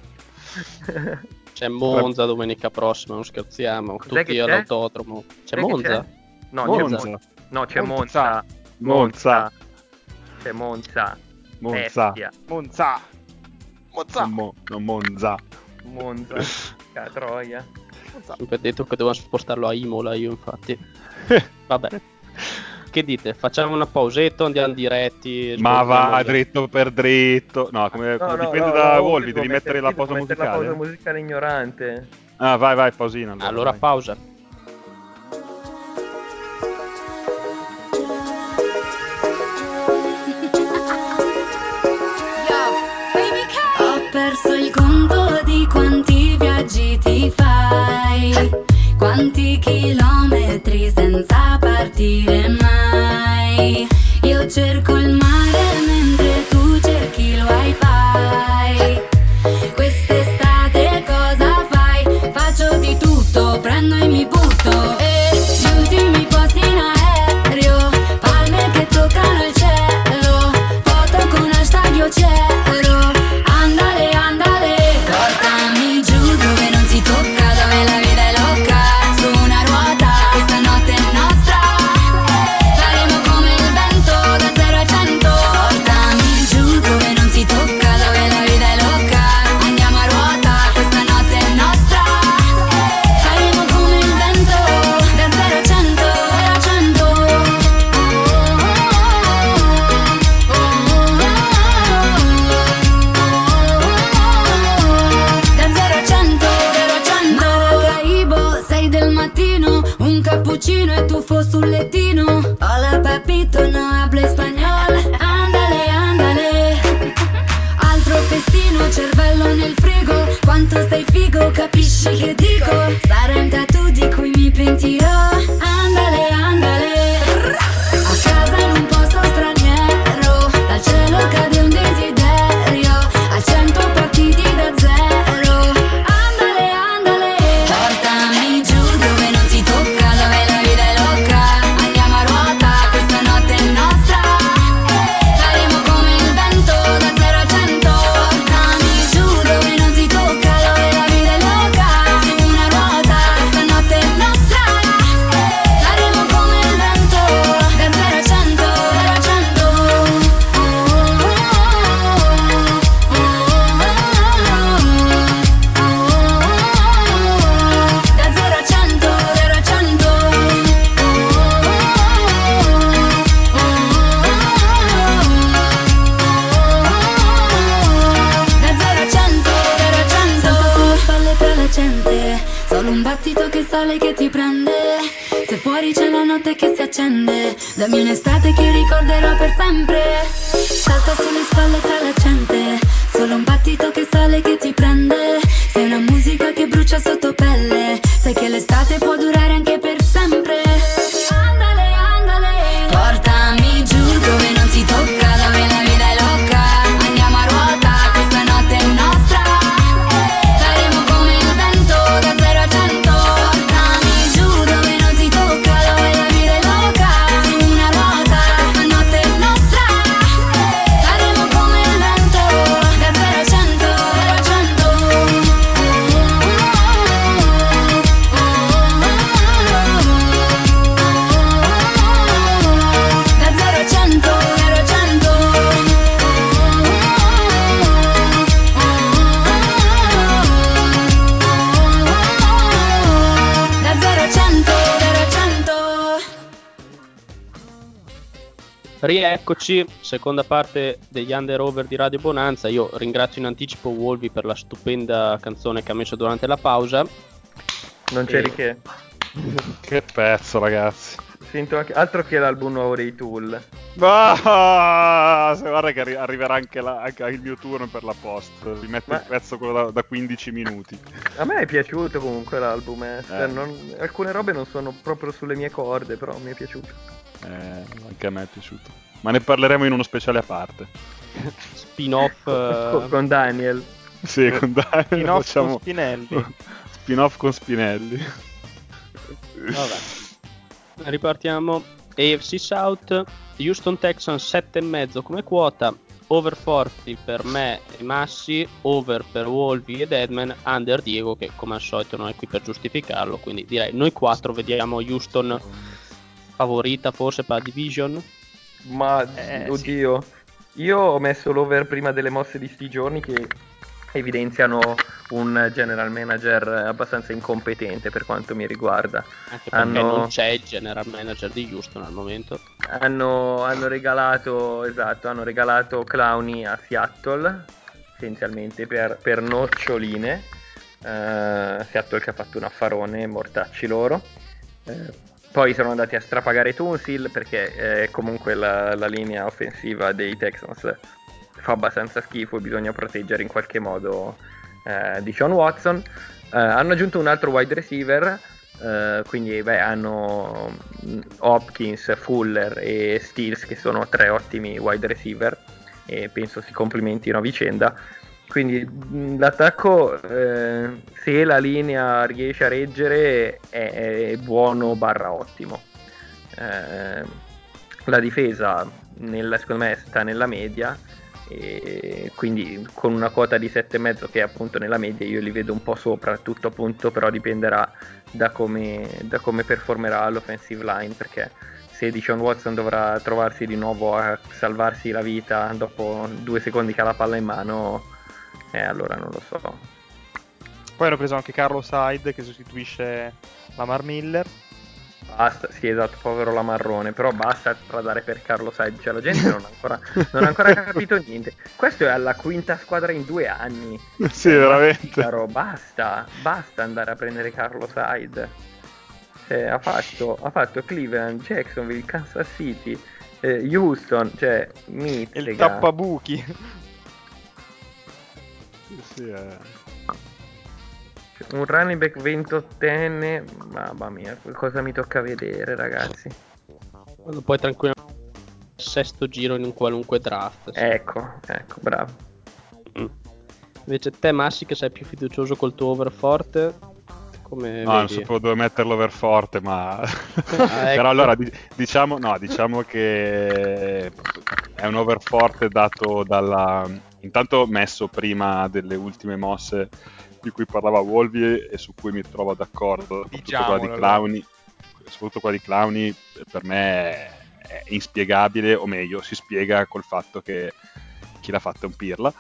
Speaker 2: C'è Monza domenica prossima, non scherziamo,
Speaker 5: Cos'è
Speaker 2: tutti
Speaker 5: c'è?
Speaker 2: all'autodromo. C'è
Speaker 5: che
Speaker 2: Monza?
Speaker 5: c'è? No,
Speaker 3: Monza.
Speaker 5: c'è Monza. No, c'è
Speaker 4: Monza.
Speaker 5: Monza.
Speaker 3: Monza.
Speaker 5: C'è Monza.
Speaker 3: Monza.
Speaker 5: Bestia.
Speaker 4: Monza. Monza.
Speaker 3: Non, Mo- non Monza.
Speaker 5: Monza. Ca troia.
Speaker 4: Monza.
Speaker 2: Sempre detto che dovevano spostarlo a Imola, io infatti. <laughs> Vabbè. Che dite? Facciamo una pausetta, andiamo diretti.
Speaker 3: Ma va dritto per dritto. No, come,
Speaker 5: No,
Speaker 3: come
Speaker 5: no,
Speaker 3: dipende
Speaker 5: no,
Speaker 3: da
Speaker 5: no,
Speaker 3: Wolvi, devi mettere la pausa
Speaker 5: mettere La
Speaker 3: musicale.
Speaker 5: pausa musicale ignorante.
Speaker 3: Ah, vai, vai, pausina. Allora,
Speaker 2: Allora
Speaker 3: vai.
Speaker 2: pausa.
Speaker 6: Viaggi ti fai? Quanti chilometri senza partire mai? Io cerco il mare mentre tu cerchi il wifi. Quest'estate cosa fai? Faccio di tutto, prendo e mi butto. 100
Speaker 2: Rieccoci, seconda parte degli Under Over di Radio Bonanza. Io ringrazio in anticipo Wolvi per la stupenda canzone che ha messo durante la pausa.
Speaker 5: Non c'eri
Speaker 2: E-
Speaker 5: che. <laughs>
Speaker 3: Che pezzo, ragazzi.
Speaker 5: Sento anche... Altro che l'album nuovo dei Tool.
Speaker 3: Ah, se guarda che arri- arriverà anche, la- anche il mio turno per la post. Rimetto
Speaker 5: Ma-
Speaker 3: il pezzo quello da, da 15 minuti.
Speaker 5: A me è piaciuto comunque l'album. eh. Cioè,
Speaker 3: Eh.
Speaker 5: non- Alcune robe non sono proprio sulle mie corde, però mi è piaciuto.
Speaker 3: Eh, anche a me è piaciuto. Ma ne parleremo in uno speciale a parte.
Speaker 2: Spin-off. <laughs>
Speaker 5: Con,
Speaker 2: eh,
Speaker 5: con Daniel.
Speaker 3: Sì, con Daniel
Speaker 4: Spin-off
Speaker 3: facciamo
Speaker 4: con Spinelli. <laughs>
Speaker 3: spin-off con Spinelli.
Speaker 2: Vabbè. Ripartiamo. AFC South, Houston Texans 7,5 come quota, over 40 per me e Massi, over per Wolvi ed Edman, under Diego che come al solito non è qui per giustificarlo, quindi direi noi quattro vediamo Houston favorita forse per la division.
Speaker 5: Ma
Speaker 4: Eh,
Speaker 5: oddio, io ho messo l'over prima delle mosse di sti giorni che evidenziano un general manager abbastanza incompetente per quanto mi riguarda.
Speaker 2: Anche perché
Speaker 5: Hanno-
Speaker 2: non c'è il general manager di Houston al momento.
Speaker 5: Hanno, hanno regalato, esatto, hanno regalato Clowny a Seattle, essenzialmente per, per noccioline. Eh, Seattle che ha fatto un affarone, mortacci loro. Eh, poi sono andati a strapagare Tunsil perché eh, comunque la, la linea offensiva dei Texans fa abbastanza schifo e bisogna proteggere in qualche modo eh, di Sean Watson. Eh, hanno aggiunto un altro wide receiver, eh, quindi beh, hanno mm, Hopkins, Fuller e Steels che sono tre ottimi wide receiver e penso si complimentino a vicenda. Quindi mh, l'attacco, eh, se la linea riesce a reggere, è, è buono barra ottimo. Eh, la difesa, nella, secondo me, sta nella media e quindi con una quota di 7,5 che è appunto nella media io li vedo un po' sopra, tutto appunto però dipenderà da come, da come performerà l'offensive line perché se Dishon Watson dovrà trovarsi di nuovo a salvarsi la vita dopo due secondi che ha la palla in mano, eh, allora non lo so.
Speaker 4: Poi hanno preso anche Carlos Hyde che sostituisce Lamar Miller.
Speaker 5: Basta, sì esatto, povero la marrone, però basta tradare per Carlo Sainz, cioè la gente non ha ancora, non ha ancora <laughs> capito niente. Questo è alla quinta squadra in due anni. <laughs>
Speaker 3: Sì,
Speaker 5: Eh,
Speaker 3: veramente.
Speaker 5: Caro, basta, basta andare a prendere Carlo Hyde. Cioè, ha, fatto, ha fatto Cleveland, Jacksonville, Kansas City, eh, Houston, cioè,
Speaker 4: E il tappabuchi.
Speaker 3: Sì, sì, eh.
Speaker 5: Un running back 28enne, mamma mia, cosa mi tocca vedere ragazzi.
Speaker 2: Lo puoi tranquillamente sesto giro in un qualunque draft. sì.
Speaker 5: Ecco, ecco, bravo.
Speaker 2: Mm. Invece te Massi che sei più fiducioso col tuo over forte, come
Speaker 3: No, non
Speaker 2: vedi?
Speaker 3: sapevo dove metterlo per forte, ma... <laughs>
Speaker 2: ecco.
Speaker 3: Però allora di- diciamo, no, diciamo che è un over forte dato dalla... Intanto messo prima delle ultime mosse di cui parlava Wolvi e su cui mi trovo d'accordo, soprattutto quella di Clowny, soprattutto quella di Clowny per me è inspiegabile, o meglio, si spiega col fatto che chi l'ha fatta è un pirla.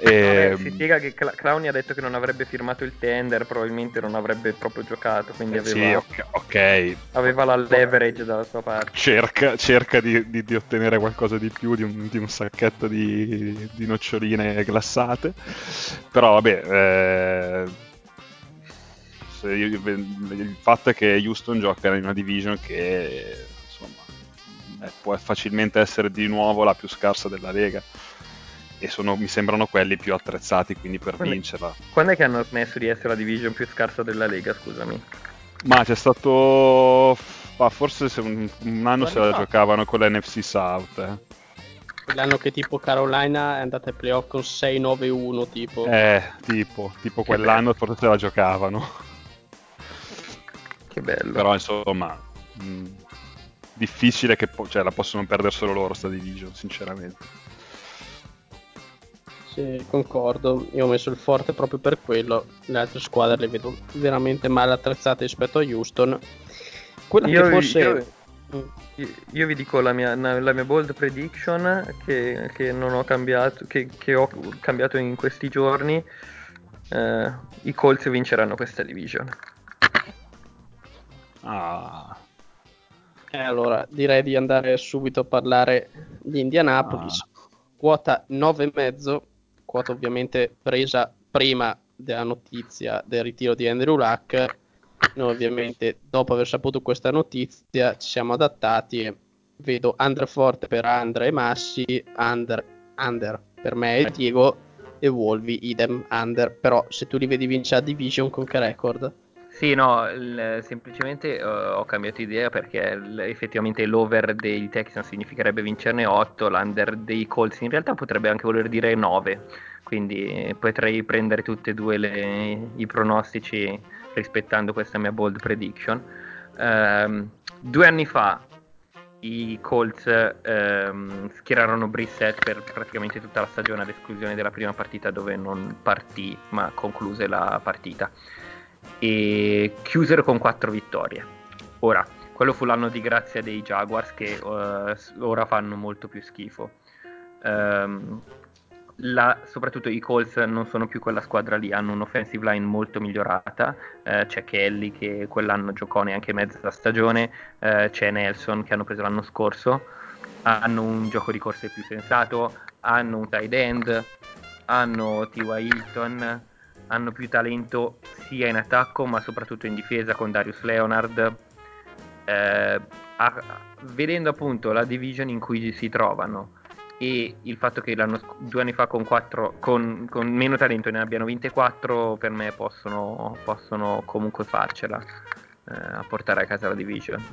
Speaker 5: Vabbè,
Speaker 3: E,
Speaker 5: si spiega che Cla- Clowny ha detto che non avrebbe firmato il tender, probabilmente non avrebbe proprio giocato, quindi
Speaker 3: eh, sì,
Speaker 5: aveva,
Speaker 3: ok, ok,
Speaker 5: aveva la leverage dalla sua parte.
Speaker 3: cerca, cerca di, di- di ottenere qualcosa di più di un, di un sacchetto di, di noccioline glassate. Però vabbè, eh, il fatto è che Houston gioca in una division che insomma può facilmente essere di nuovo la più scarsa della Lega. E sono- mi sembrano quelli più attrezzati quindi per
Speaker 5: Quindi-
Speaker 3: vincerla.
Speaker 5: Quando è che hanno smesso di essere la division più scarsa della Lega, scusami?
Speaker 3: Ma c'è stato. ma forse se un, un anno se la
Speaker 5: fa.
Speaker 3: giocavano con l'NFC South. eh.
Speaker 2: L'anno che tipo Carolina è andata ai playoff con 6-9-1 tipo.
Speaker 3: Eh, tipo, tipo quell'anno forse se la giocavano.
Speaker 5: Che bello.
Speaker 3: Però insomma, mh, difficile che po- cioè, la possono perdere solo loro sta division, sinceramente.
Speaker 2: Sì, concordo. Io ho messo il forte proprio per quello. Le altre squadre le vedo veramente male attrezzate rispetto a Houston. Quella
Speaker 5: Io-
Speaker 2: che forse.
Speaker 5: io-
Speaker 2: Mm.
Speaker 5: Io- Io vi dico la mia, la mia bold prediction che, che non ho cambiato, che, che ho cambiato in questi giorni. Eh, I Colts vinceranno questa division.
Speaker 3: Ah,
Speaker 2: E allora direi di andare subito a parlare di Indianapolis. Quota 9,5, quota ovviamente presa prima della notizia del ritiro di Andrew Luck. Noi ovviamente dopo aver saputo questa notizia ci siamo adattati e vedo under forte per Andra e Massi, under, under per me e Diego e Wolvi idem under, però se tu li vedi vincere a division con che record?
Speaker 5: Sì, no, il- semplicemente eh, ho cambiato idea perché l- effettivamente l'over dei Texans significherebbe vincerne 8, l'under dei Colts in realtà potrebbe anche voler dire 9, quindi potrei prendere tutti e due le- i pronostici rispettando questa mia bold prediction. Ehm, due anni fa i Colts ehm, schierarono Brissett per praticamente tutta la stagione ad esclusione della prima partita dove non partì ma concluse la partita e chiusero con quattro vittorie. Ora, quello fu l'anno di grazia dei Jaguars che s- ora fanno molto più schifo. Ehm, la- soprattutto i Colts non sono più quella squadra lì, hanno un'offensive line molto migliorata. eh, c'è Kelly che quell'anno giocò neanche mezza stagione, eh, c'è Nelson che hanno preso l'anno scorso. Hanno un gioco di corse più sensato, hanno un tight end, hanno T.Y. Hilton, hanno più talento sia in attacco ma soprattutto in difesa con Darius Leonard. Eh, a- vedendo appunto la division in cui si trovano e il fatto che due anni fa con, quattro, con, con meno talento ne abbiano vinte 4 per me possono, possono comunque farcela eh, a portare a casa la division.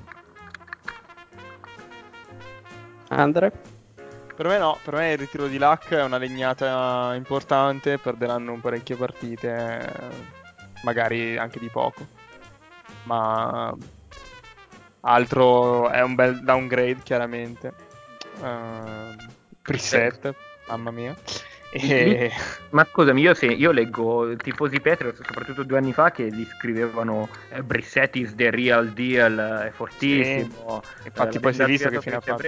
Speaker 2: Andre?
Speaker 4: Per me no, per me il ritiro di Luck è una legnata importante, perderanno parecchie partite, magari anche di poco. Ma altro è un bel downgrade chiaramente. Uh, preset, mamma mia. E...
Speaker 5: Ma scusami, io, se, io leggo tifosi Patriots, soprattutto due anni fa, che gli scrivevano eh, Brissett is the real deal, è fortissimo.
Speaker 4: Sì. Infatti
Speaker 5: eh,
Speaker 4: poi si è visto che fine ha
Speaker 5: fatto.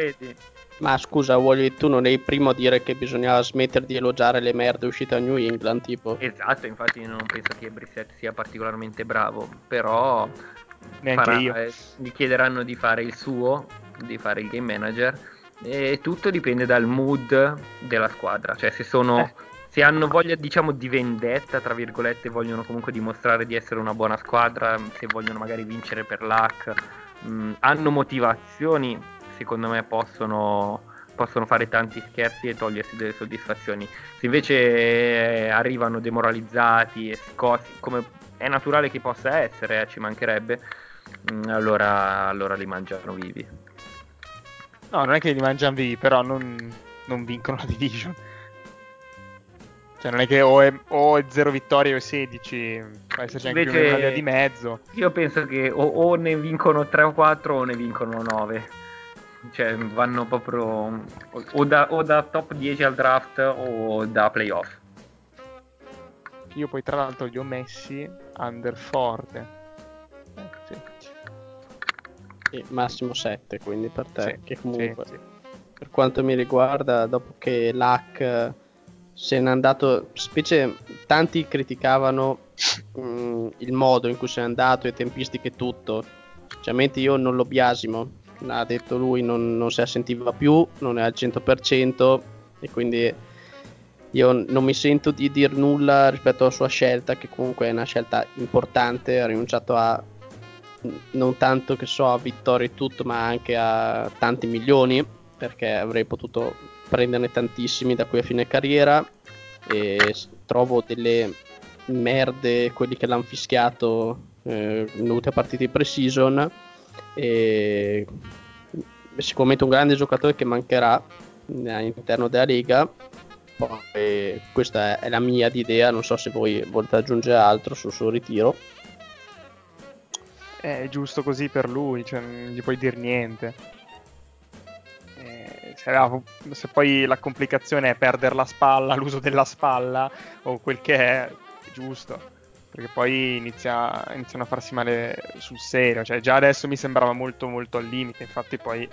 Speaker 2: Ma scusa, Wally, tu non eri il primo a dire che bisognava smettere di elogiare le merde uscite a New England, tipo.
Speaker 5: Esatto, infatti non penso che Brissett sia particolarmente bravo, però
Speaker 4: Neanche
Speaker 5: farà,
Speaker 4: io.
Speaker 5: eh, gli chiederanno di fare il suo, di fare il game manager e tutto dipende dal mood della squadra, cioè se sono
Speaker 4: Eh.
Speaker 5: se hanno voglia diciamo di vendetta, tra virgolette, vogliono comunque dimostrare di essere una buona squadra, se vogliono magari vincere per l'hack, mh, hanno motivazioni, secondo me possono, possono fare tanti scherzi e togliersi delle soddisfazioni. Se invece eh, arrivano demoralizzati e scossi, come è naturale che possa essere, eh, ci mancherebbe, mh, allora, allora li mangiano vivi.
Speaker 4: No, non è che li mangiano vivi, però non, non vincono la division. Cioè, non è che o è, o è 0 vittorie o è 16, può esserci anche
Speaker 5: Invece-
Speaker 4: più una di mezzo.
Speaker 5: Io penso che o, o ne vincono 3 o 4 o ne vincono 9. Cioè vanno proprio o, da, o da top 10 al draft o da playoff.
Speaker 4: Io poi tra l'altro li ho messi under forte. Eh, sì.
Speaker 2: Sì, massimo 7, quindi per te,
Speaker 4: Sì,
Speaker 2: che comunque...
Speaker 4: sì, sì.
Speaker 2: Per quanto mi riguarda, dopo che l'hack eh, se n'è andato, specie tanti criticavano mm, il modo in cui se n'è andato, le tempistiche e tutto. Cioè, mentre io non lo biasimo, ha detto lui, non, non la sentiva più, non è al 100% e quindi io non mi sento di dir nulla rispetto alla sua scelta, che comunque è una scelta importante, ha rinunciato a non tanto che so a vittorie e tutto, ma anche a tanti milioni, perché avrei potuto prenderne tantissimi da qui a fine carriera e trovo delle merde quelli che l'hanno fischiato eh, nell'ultima partita di pre-season e sicuramente un grande giocatore che mancherà eh, all'interno della Lega poi questa è la mia idea non so se voi volete aggiungere altro sul suo ritiro
Speaker 4: È giusto così per lui, cioè non gli puoi dire niente. Eh, se, se poi la complicazione è perdere la spalla, <laughs> l'uso della spalla o quel che è, è giusto. Perché poi inizia, iniziano a farsi male sul serio. Cioè, già adesso mi sembrava molto molto al limite, infatti poi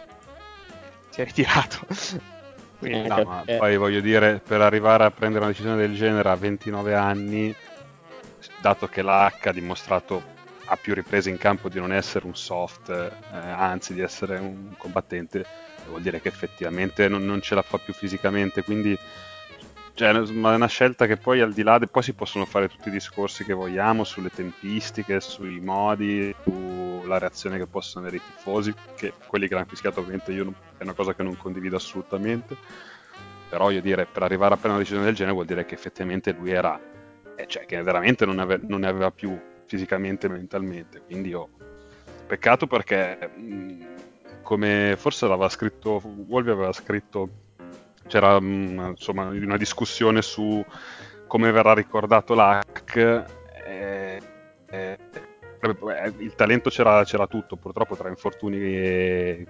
Speaker 4: si è ritirato. <laughs> Quindi,
Speaker 2: Eh,
Speaker 3: No, ma
Speaker 2: eh.
Speaker 3: poi voglio dire, per arrivare a prendere una decisione del genere a 29 anni, dato che l'H ha dimostrato a più riprese in campo di non essere un soft, eh, anzi di essere un combattente, vuol dire che effettivamente non, non ce la fa più fisicamente, quindi cioè, ma è una scelta che poi al di là, de- poi si possono fare tutti i discorsi che vogliamo sulle tempistiche, sui modi, sulla reazione che possono avere i tifosi, che quelli che l'hanno fischiato ovviamente io non- è una cosa che non condivido assolutamente, però io dire per arrivare a prendere una decisione del genere vuol dire che effettivamente lui era, eh, cioè che veramente non, ave- non ne aveva più fisicamente e mentalmente, quindi io peccato perché mh, come forse aveva scritto Wolvi aveva scritto c'era mh, insomma una discussione su come verrà ricordato l'hack eh, eh, il talento c'era, c'era tutto purtroppo tra infortuni e,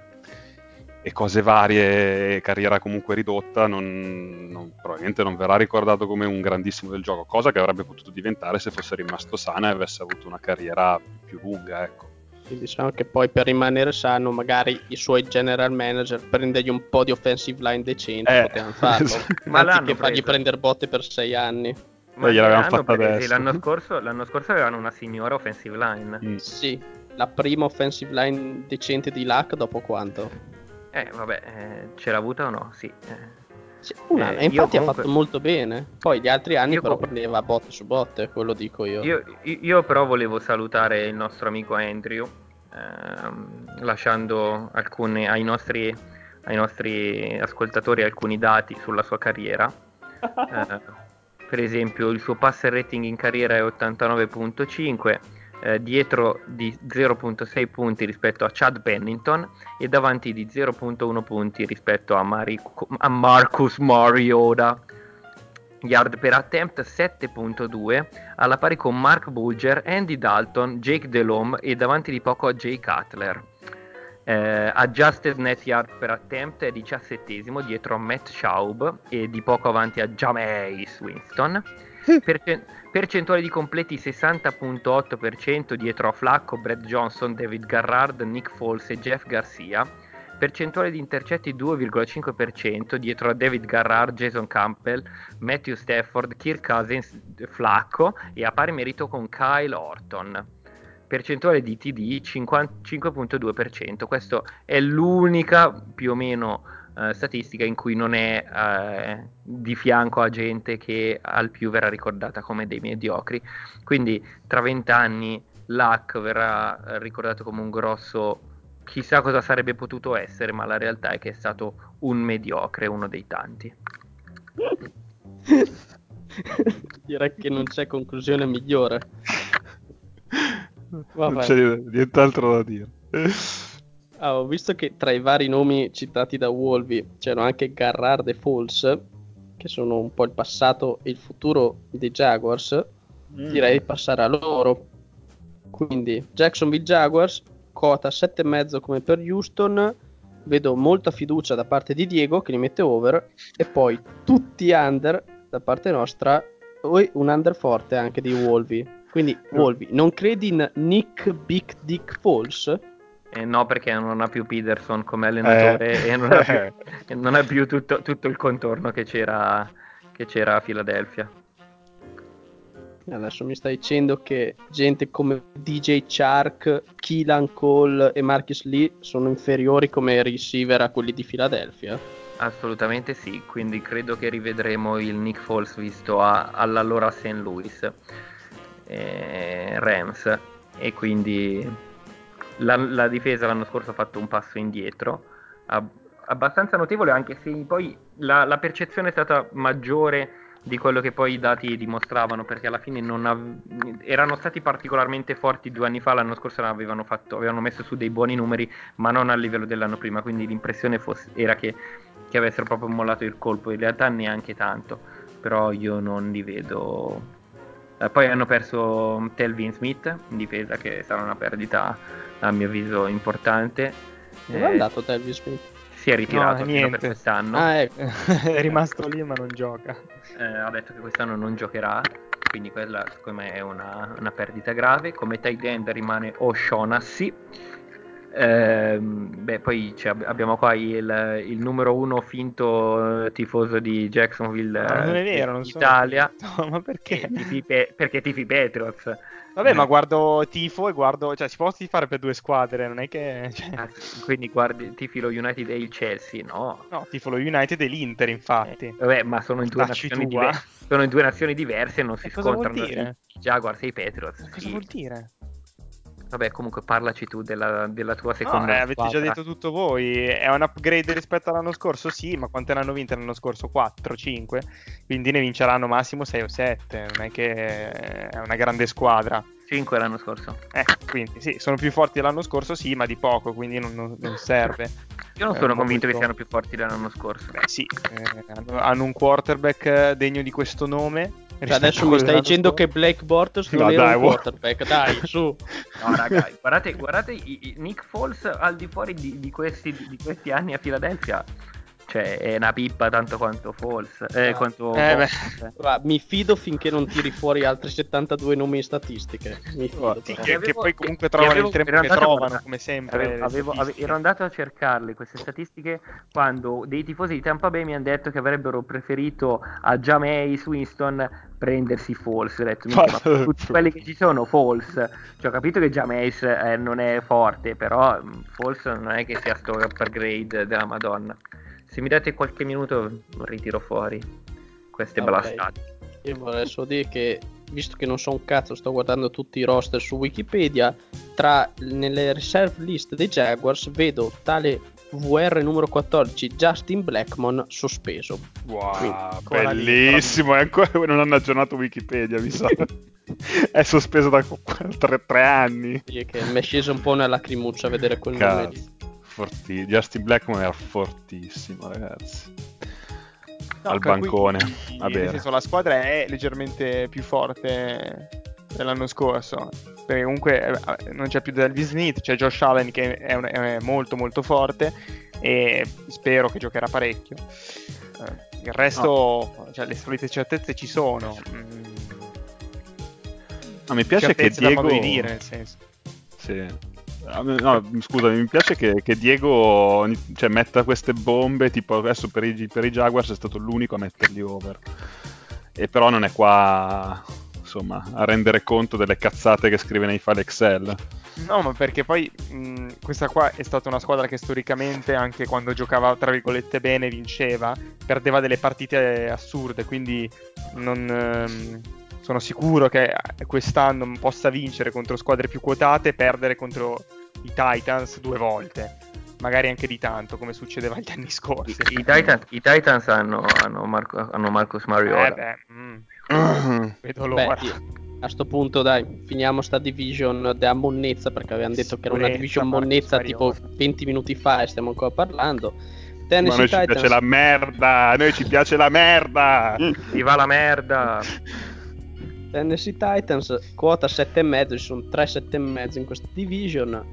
Speaker 3: e cose varie e carriera comunque ridotta non, non- probabilmente non verrà ricordato come un grandissimo del gioco cosa che avrebbe potuto diventare se fosse rimasto sana e avesse avuto una carriera più lunga ecco
Speaker 2: Quindi diciamo che poi per rimanere sano, magari i suoi general manager prendergli un po' di offensive line decente,
Speaker 3: Eh,
Speaker 2: potevano farlo. <laughs>
Speaker 3: esatto.
Speaker 5: Ma l'hanno
Speaker 2: Anziché fargli prendere botte per sei anni.
Speaker 5: Ma
Speaker 3: gliel'avevano
Speaker 5: l'hanno
Speaker 3: fatta
Speaker 5: presi,
Speaker 3: adesso.
Speaker 5: L'anno scorso, l'anno scorso avevano una signora offensive line.
Speaker 3: Mm.
Speaker 2: Sì, la prima offensive line decente di Luck dopo quanto?
Speaker 5: Eh, vabbè, eh, ce l'ha avuta o no? Sì. eh.
Speaker 2: Sì, un
Speaker 5: Eh,
Speaker 2: anno. E
Speaker 5: io
Speaker 2: infatti
Speaker 5: comunque-
Speaker 2: ha fatto molto bene. Poi gli altri anni
Speaker 5: Io
Speaker 2: però
Speaker 5: com-
Speaker 2: prendeva botte su botte, quello dico io.
Speaker 5: Io, io però volevo salutare il nostro amico Andrew, ehm, lasciando alcune ai nostri ai nostri ascoltatori alcuni dati sulla sua carriera. <laughs> Eh, per esempio il suo passer rating in carriera è 89.5, eh, dietro di 0.6 punti rispetto a Chad Pennington e davanti di 0.1 punti rispetto a, Mari- a Marcus Mariota. Yard per attempt 7.2 alla pari con Mark Bulger, Andy Dalton, Jake Delhomme e davanti di poco a Jay Cutler. Eh, adjusted net yard per attempt è 17 dietro a Matt Schaub e di poco avanti a Jameis Winston. Percen- percentuale di completi 60.8% dietro a Flacco, Brad Johnson, David Garrard, Nick Foles e Jeff Garcia. Percentuale di intercetti 2,5% dietro a David Garrard, Jason Campbell, Matthew Stafford, Kirk Cousins, Flacco e a pari merito con Kyle Orton percentuale di TD 55.2%. Questa è l'unica più o meno eh, statistica in cui non è eh, di fianco a gente che al più verrà ricordata come dei mediocri. Quindi tra vent'anni Luck verrà ricordato come un grosso chissà cosa sarebbe potuto essere, ma la realtà è che è stato un mediocre, uno dei tanti. <laughs>
Speaker 2: Direi che non c'è conclusione migliore. <laughs>
Speaker 3: Vabbè. Non c'è nient'altro da dire.
Speaker 2: Ah, ho visto che tra i vari nomi citati da Wolvi c'erano anche Garrard e Falls, che sono un po' il passato e il futuro dei Jaguars. Mm. Direi di passare a loro. Quindi Jacksonville Jaguars, quota 7,5 come per Houston. Vedo molta fiducia da parte di Diego che li mette over e poi tutti under da parte nostra e un under forte anche di Wolvi. Quindi, Wolvi, non credi in Nick Big Dick Falls?
Speaker 5: Eh, no, perché non ha più Peterson come allenatore eh. e non ha più, <laughs> non ha più tutto, tutto, il contorno che c'era, che c'era a Philadelphia.
Speaker 2: Adesso mi stai dicendo che gente come DJ Chark, Keelan Cole e Marcus Lee sono inferiori come receiver a quelli di Philadelphia?
Speaker 5: Assolutamente sì, quindi credo che rivedremo il Nick Foles visto a, all'allora St. Louis eh, Rams e quindi la, la, difesa l'anno scorso ha fatto un passo indietro ab- abbastanza notevole anche se poi la, la, percezione è stata maggiore di quello che poi i dati dimostravano perché alla fine av- erano stati particolarmente forti due anni fa l'anno scorso avevano, fatto, avevano messo su dei buoni numeri ma non a livello dell'anno prima quindi l'impressione fosse, era che, che avessero proprio mollato il colpo. In realtà neanche tanto però io non li vedo. Eh, poi hanno perso Telvin Smith in difesa, che sarà una perdita a mio avviso importante.
Speaker 2: Dove è andato Telvin Smith?
Speaker 5: Si è ritirato no, per quest'anno.
Speaker 4: Ah, ecco. <laughs> è rimasto lì ma non gioca.
Speaker 5: Eh, ha detto che quest'anno non giocherà, quindi quella secondo me è una, una perdita grave. Come tight end rimane O'Shaughnessy eh, beh, poi abbiamo qua il, il, numero uno finto tifoso di Jacksonville
Speaker 4: no, non è vero, non
Speaker 5: Italia. <laughs>
Speaker 4: No, ma perché?
Speaker 5: Tifi pe- perché tifi Patriots.
Speaker 4: Vabbè, ma guardo tifo e guardo, cioè si può tifare per due squadre, non è che... Cioè...
Speaker 5: Ah, quindi guardi, tifi lo United e il Chelsea, no?
Speaker 4: No, tifo lo United e l'Inter, infatti. Eh,
Speaker 5: vabbè, ma sono in, due nazioni, diver- sono in due nazioni diverse e non si e scontrano. Jaguars e i Patriots. Ma
Speaker 4: sì. Cosa vuol dire?
Speaker 5: Vabbè, comunque parlaci tu della, della tua seconda. No,
Speaker 4: eh, avete già detto tutto voi. È un upgrade rispetto all'anno scorso? Sì, ma quante ne hanno vinte l'anno scorso? 4, 5. Quindi ne vinceranno massimo 6 o 7. Non è che è una grande squadra.
Speaker 5: 5 l'anno scorso.
Speaker 4: Eh, quindi sì, sono più forti dell'anno scorso, sì, ma di poco, quindi non, non, non serve.
Speaker 5: Io non sono eh, convinto che siano più forti dell'anno scorso.
Speaker 4: Beh, sì, eh, hanno, hanno un quarterback degno di questo nome
Speaker 2: cioè adesso mi stai dicendo che Blake Bortles non no, era dai, un quarterback, dai, su. <laughs>
Speaker 5: No, raga, guardate, guardate Nick Foles al di fuori di, di, questi, di questi anni a Filadelfia cioè è una pippa tanto quanto false eh, ah, quanto
Speaker 2: eh, beh, mi fido finché non tiri fuori altri 72 nomi in statistiche. Mi fido,
Speaker 4: sì, che, che, poi comunque trovano il tempo che trovano come sempre
Speaker 5: avevo, avevo, ero andato a cercarle queste statistiche quando dei tifosi di Tampa Bay mi hanno detto che avrebbero preferito a Jameis Winston prendersi false. Ho detto ma tutti quelli che ci sono false. Cioè, ho capito che Jameis eh, non è forte però mm, false non è che sia sto upgrade della madonna se mi date qualche minuto ritiro fuori queste okay. blastate.
Speaker 2: Io vorrei solo dire che, visto che non so un cazzo, sto guardando tutti i roster su Wikipedia, tra nelle reserve list dei Jaguars vedo tale VR numero 14 Justin Blackmon sospeso.
Speaker 3: Wow,
Speaker 4: lì,
Speaker 3: bellissimo. E ancora non hanno aggiornato Wikipedia, mi sa. <laughs> è sospeso da tre, tre anni.
Speaker 2: Sì, che mi è sceso un po' una lacrimuccia a vedere quel nome lì.
Speaker 3: Forti- Justin Blackmon era fortissimo, ragazzi.
Speaker 4: No,
Speaker 3: Al
Speaker 4: qui-
Speaker 3: bancone,
Speaker 4: qui,
Speaker 3: a
Speaker 4: nel
Speaker 3: bere.
Speaker 4: senso, la squadra è leggermente più forte dell'anno scorso. Perché comunque eh, non c'è più Delvis Smith, c'è Josh Allen che è, un- è molto molto forte e spero che giocherà parecchio. Eh, il resto, cioè, le solite certezze ci sono. Mm,
Speaker 3: No, mi piace che Diego...
Speaker 4: di dire, nel senso.
Speaker 3: Sì. No, scusa, mi piace che, che Diego cioè, metta queste bombe, tipo adesso per i, per i Jaguars è stato l'unico a metterli over. E però non è qua, insomma, a rendere conto delle cazzate che scrive nei file Excel.
Speaker 4: No, ma perché poi mh, questa qua è stata una squadra che storicamente, anche quando giocava tra virgolette bene, vinceva, perdeva delle partite assurde, quindi non, ehm, sono sicuro che quest'anno possa vincere contro squadre più quotate e perdere contro i Titans due volte, magari anche di tanto, come succedeva <laughs> gli anni
Speaker 5: I,
Speaker 4: scorsi.
Speaker 5: i Titans, i Titans hanno, hanno, Marco- hanno Marcus Mariota.
Speaker 4: Eh beh, mm, <clears throat> vedo
Speaker 2: Beh,
Speaker 4: l'ora.
Speaker 2: io- a sto punto dai, finiamo sta division della monnezza perché avevamo detto che era una
Speaker 4: Sicurezza,
Speaker 2: division
Speaker 4: Marcus
Speaker 2: monnezza tipo
Speaker 4: Mariota.
Speaker 2: 20 minuti fa e stiamo ancora parlando.
Speaker 3: Ma a
Speaker 2: Tennessee
Speaker 3: noi ci
Speaker 2: Titans,
Speaker 3: piace la merda, a noi ci piace la merda.
Speaker 5: Viva la merda! <laughs>
Speaker 2: Tennessee Titans, quota 7,5, ci sono 3 7,5 in questa division.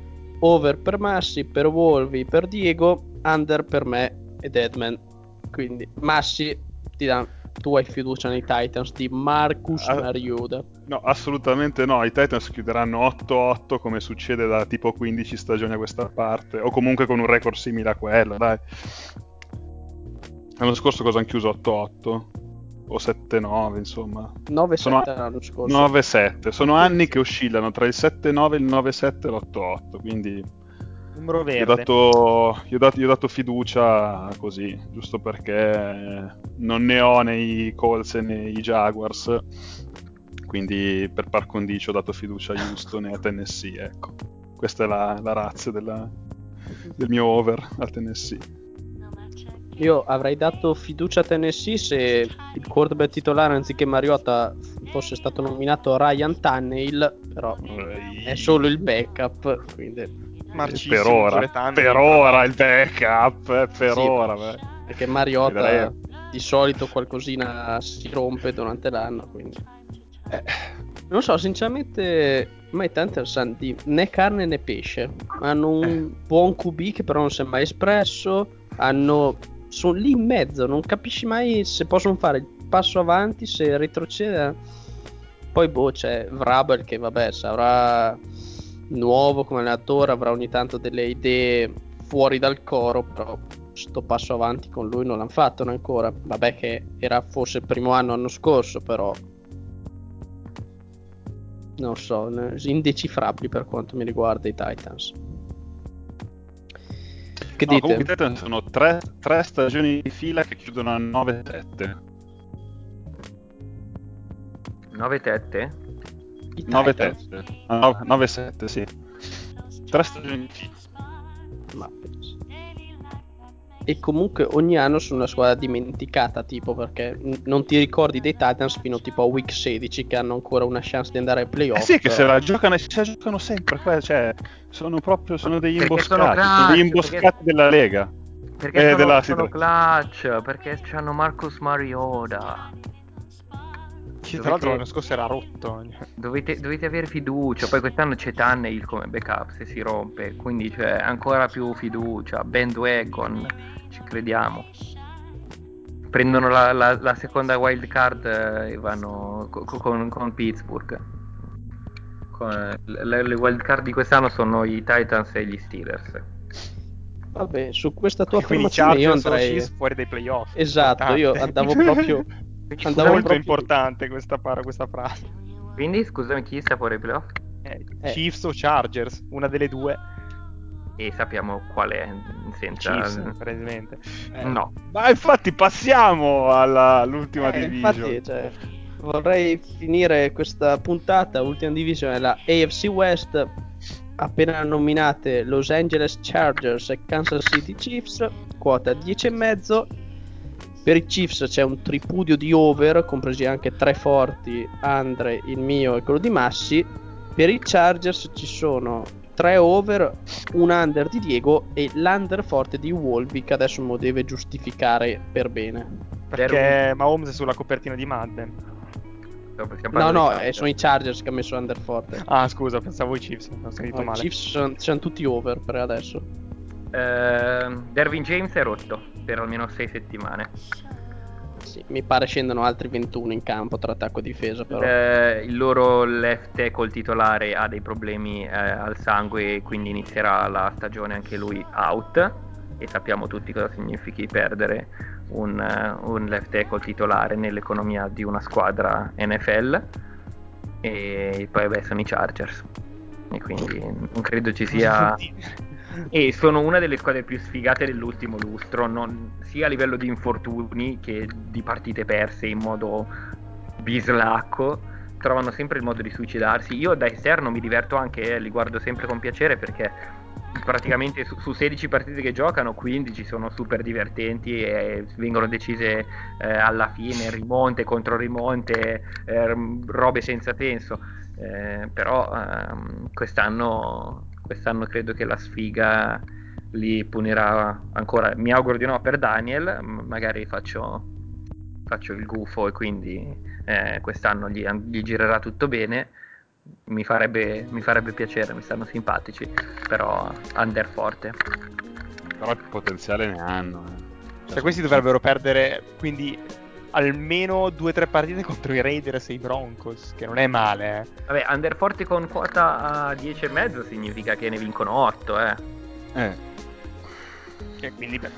Speaker 2: Over per Massi, per Wolvi, per Diego, under per me e Deadman. Quindi Massi, ti dà, tu hai fiducia nei Titans di Marcus
Speaker 3: Ah.
Speaker 2: Mariota.
Speaker 3: No, assolutamente no. I Titans chiuderanno 8-8 come succede da tipo 15 stagioni a questa parte, o comunque con un record simile a quello, dai. L'anno scorso cosa hanno chiuso 8-8? O 7-9, insomma.
Speaker 2: 9-7
Speaker 3: Sono-
Speaker 2: l'anno scorso.
Speaker 3: 9-7. Sono anni che oscillano tra il 7-9, il 9-7 e l'8-8, quindi
Speaker 4: Numero
Speaker 3: gli ho,
Speaker 4: verde.
Speaker 3: dato, gli, ho dato, gli ho dato fiducia così, giusto perché non ne ho nei Colts e nei Jaguars, quindi per par condicio ho dato fiducia a Houston e a Tennessee, ecco. Questa è la, la razza della- del mio over al Tennessee.
Speaker 2: Io avrei dato fiducia a Tennessee se il quarterback titolare anziché Mariota fosse stato nominato Ryan Tannehill, però è solo il backup, quindi
Speaker 4: Marcissimo,
Speaker 3: per ora, per ora il backup, eh, per
Speaker 2: Sì,
Speaker 3: ora. beh.
Speaker 2: perché Mariota di solito qualcosina si rompe durante l'anno, quindi Eh, non so, sinceramente a me tanto di né carne né pesce. Hanno un
Speaker 3: Eh.
Speaker 2: buon QB che però non si è mai espresso, hanno sono lì in mezzo, non capisci mai se possono fare il passo avanti, se retrocede. Poi boh, c'è Vrabel che vabbè, sarà nuovo come allenatore, avrà ogni tanto delle idee fuori dal coro, però sto passo avanti con lui non l'hanno fatto ancora. Vabbè che era forse il primo anno l'anno scorso, però non so, indecifrabili per quanto mi riguarda i Titans. Che
Speaker 3: No,
Speaker 2: dite?
Speaker 3: comunque i Titans sono tre, tre stagioni di fila che chiudono a 9-7.
Speaker 5: 9 tette?
Speaker 2: I
Speaker 3: 9
Speaker 2: Titans?
Speaker 3: teste. Ah, no, 9-7, sì. Tre stagioni di fila.
Speaker 2: Ma. E comunque ogni anno sono una squadra dimenticata, tipo perché n- non ti ricordi dei Titans fino tipo a week 16 che hanno ancora una chance di andare ai playoff.
Speaker 3: Eh sì, che se la giocano, se la giocano sempre, cioè, sono proprio sono degli
Speaker 5: Perché
Speaker 3: imboscati,
Speaker 5: sono
Speaker 3: sono
Speaker 5: clutch,
Speaker 3: gli imboscati
Speaker 5: perché-
Speaker 3: della Lega.
Speaker 5: Perché
Speaker 3: Eh,
Speaker 5: sono,
Speaker 3: della-
Speaker 5: sono clutch, perché c'hanno Marcus Mariota.
Speaker 4: Che tra l'altro l'anno scorso era rotto.
Speaker 5: Dovete, dovete avere fiducia, poi quest'anno c'è Tannehill come backup se si rompe, quindi c'è ancora più fiducia, bandwagon, ci crediamo. Prendono la, la- la seconda wild card eh, e vanno co- co- con, con Pittsburgh. Con- le, le wild card di quest'anno sono i Titans e gli Steelers.
Speaker 2: Vabbè, su questa tua affermazione io andrei...
Speaker 4: Chiefs fuori dai playoff.
Speaker 2: Esatto, io
Speaker 4: Importante.
Speaker 2: andavo proprio... <laughs> Andavo
Speaker 4: molto
Speaker 2: proprio-
Speaker 4: importante questa, par- questa frase.
Speaker 5: quindi, scusami chi sta fuori ai playoff?
Speaker 4: Eh,
Speaker 2: Eh.
Speaker 4: Chiefs o Chargers, una delle due.
Speaker 5: E sappiamo qual è, senza...
Speaker 4: Chiefs.
Speaker 3: Eh,
Speaker 5: No.
Speaker 3: Ma infatti passiamo alla- all'ultima
Speaker 2: Eh,
Speaker 3: division.
Speaker 2: infatti, cioè, vorrei finire questa puntata, ultima divisione, la AFC West. appena nominate Los Angeles Chargers e Kansas City Chiefs, quota 10,5. Per i Chiefs c'è un tripudio di over, compresi anche tre forti, Andre, il mio e quello di Massi. Per i Chargers ci sono tre over, un under di Diego e l'under forte di Wolby che adesso me lo deve giustificare per bene.
Speaker 4: Perché Mahomes è sulla copertina di Madden.
Speaker 2: No, no, eh, sono i Chargers che ha messo under forte.
Speaker 4: Ah, scusa, pensavo i Chiefs, ho sentito
Speaker 2: No, I
Speaker 4: male.
Speaker 2: Chiefs sono, sono tutti over per adesso.
Speaker 5: Eh, Dervin James è rotto per almeno 6 settimane.
Speaker 2: Sì, mi pare scendono altri 21 in campo tra attacco e difesa, però.
Speaker 5: Eh, il loro left tackle titolare ha dei problemi eh, al sangue e quindi inizierà la stagione anche lui out. E sappiamo tutti cosa significhi perdere un, eh, un left tackle titolare nell'economia di una squadra NFL e poi beh sono i Chargers. E quindi non credo ci sia <laughs> e sono una delle squadre più sfigate dell'ultimo lustro, non- sia a livello di infortuni che di partite perse in modo bislacco. Trovano sempre il modo di suicidarsi. Io da esterno mi diverto anche, eh, li guardo sempre con piacere perché praticamente su, su 16 partite che giocano, 15 sono super divertenti e vengono decise eh, alla fine, rimonte contro rimonte, eh, robe senza senso. Eh, però ehm, quest'anno, quest'anno credo che la sfiga li punirà ancora. Mi auguro di no per Daniel, magari faccio, faccio il gufo e quindi eh, quest'anno gli, gli girerà tutto bene. Mi farebbe, mi farebbe piacere, mi stanno simpatici, però under forte.
Speaker 3: Però il potenziale ne hanno. eh.
Speaker 4: Cioè, questi dovrebbero perdere quindi almeno due o tre partite <laughs> contro i Raiders e i Broncos, che non è male, eh.
Speaker 5: Vabbè, under forte con quota a 10,5 significa che ne vincono 8, eh.
Speaker 3: Eh.
Speaker 4: Che quindi per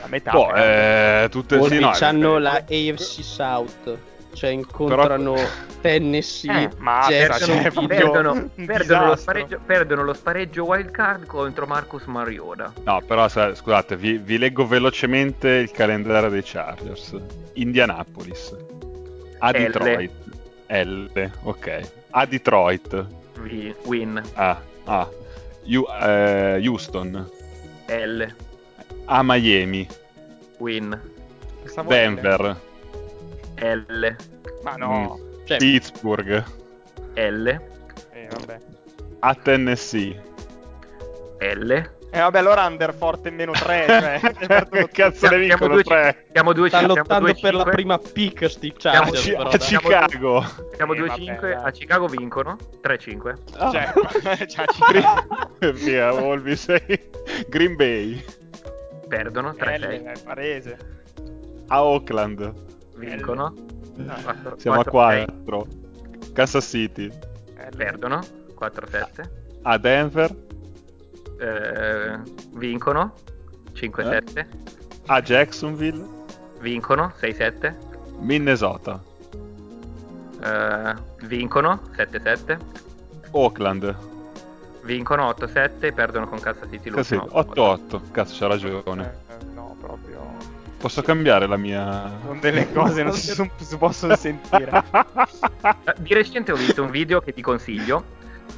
Speaker 4: la metà.
Speaker 3: Boh, eh, tutte sì, no,
Speaker 2: hanno
Speaker 3: eh,
Speaker 2: la AFC South, cioè incontrano <laughs> Tennessee,
Speaker 4: Eh, ma
Speaker 2: Jets,
Speaker 4: cioè,
Speaker 5: Perdono, perdono, perdono lo spareggio, perdono lo spareggio wild card contro Marcus Mariota.
Speaker 3: No, però sa- scusate, vi, vi leggo velocemente il calendario dei Chargers. Indianapolis. A
Speaker 5: L.
Speaker 3: Detroit. L, ok. A Detroit.
Speaker 5: Vi- Win,
Speaker 3: A. A. Hu- eh, Houston.
Speaker 5: L,
Speaker 3: A Miami.
Speaker 5: win,
Speaker 3: Denver.
Speaker 5: L,
Speaker 4: Ma no.
Speaker 2: cioè,
Speaker 3: Pittsburgh.
Speaker 5: L,
Speaker 4: Eh, vabbè.
Speaker 3: A Tennessee.
Speaker 5: L.
Speaker 4: Eh, vabbè, allora under forte meno 3, cioè. <laughs>
Speaker 3: che cazzo ne
Speaker 5: Siamo
Speaker 3: vincono
Speaker 5: due-
Speaker 3: tre?
Speaker 5: Siamo 2
Speaker 2: sta lottando per la prima pick sti
Speaker 5: Siamo-
Speaker 2: Chargers,
Speaker 3: Ci-
Speaker 2: però,
Speaker 3: a
Speaker 2: dai.
Speaker 3: Chicago.
Speaker 5: Siamo
Speaker 4: Eh,
Speaker 5: 2-5,
Speaker 4: vabbè, dai.
Speaker 5: a Chicago vincono 3-5.
Speaker 2: Ah.
Speaker 4: Cioè, <laughs> cioè, ci <laughs>
Speaker 3: Via, Volvi sei. Green Bay.
Speaker 5: Perdono
Speaker 4: Eh,
Speaker 5: 3-6.
Speaker 4: è palese.
Speaker 3: A Oakland.
Speaker 5: Vincono quattro-
Speaker 3: Siamo a
Speaker 5: 4-6.
Speaker 3: 4. Kansas City.
Speaker 4: eh,
Speaker 5: Perdono 4-7.
Speaker 3: A Denver.
Speaker 5: Eh, vincono 5-7.
Speaker 3: A Jacksonville.
Speaker 5: Vincono 6-7.
Speaker 3: Minnesota.
Speaker 5: Eh, vincono 7-7.
Speaker 3: Oakland.
Speaker 5: Vincono 8-7 e perdono con Kansas City
Speaker 3: Così,
Speaker 5: l'ultimo.
Speaker 3: 8-8. Cazzo, c'ha ragione.
Speaker 4: eh, no, proprio.
Speaker 3: Posso cambiare la mia.
Speaker 4: Sono <laughs> delle cose non si, son- si possono sentire. <laughs>
Speaker 5: Di recente ho visto un video che ti consiglio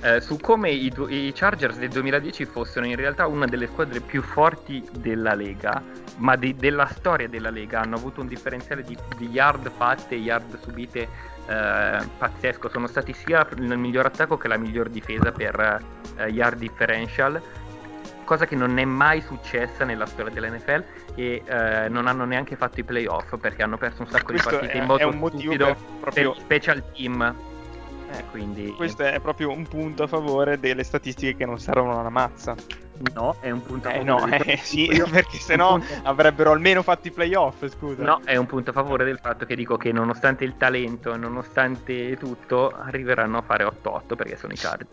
Speaker 5: eh, su come i, du- i Chargers del 2010 fossero in realtà una delle squadre più forti della Lega, ma di- della storia della Lega. Hanno avuto un differenziale di, di yard fatte e yard subite eh, pazzesco. Sono stati sia il miglior attacco che la miglior difesa per eh, yard differential. Cosa che non è mai successa nella storia dell'NFL e eh, non hanno neanche fatto i playoff perché hanno perso un sacco di
Speaker 4: Questo
Speaker 5: partite
Speaker 4: è,
Speaker 5: in modo
Speaker 4: è un motivo
Speaker 5: stupido
Speaker 4: per,
Speaker 5: per
Speaker 4: proprio.
Speaker 5: gli special team.
Speaker 4: eh,
Speaker 5: Quindi
Speaker 4: questo è proprio un punto a favore delle statistiche che non servono una mazza.
Speaker 5: No, è un punto a
Speaker 4: Eh
Speaker 5: favore
Speaker 4: no,
Speaker 5: del
Speaker 4: eh, sì, <laughs> perché sennò avrebbero almeno fatto i playoff, scusa.
Speaker 5: No, è un punto a favore del fatto che dico che nonostante il talento nonostante tutto arriveranno a fare 8-8 perché sono i Chargers.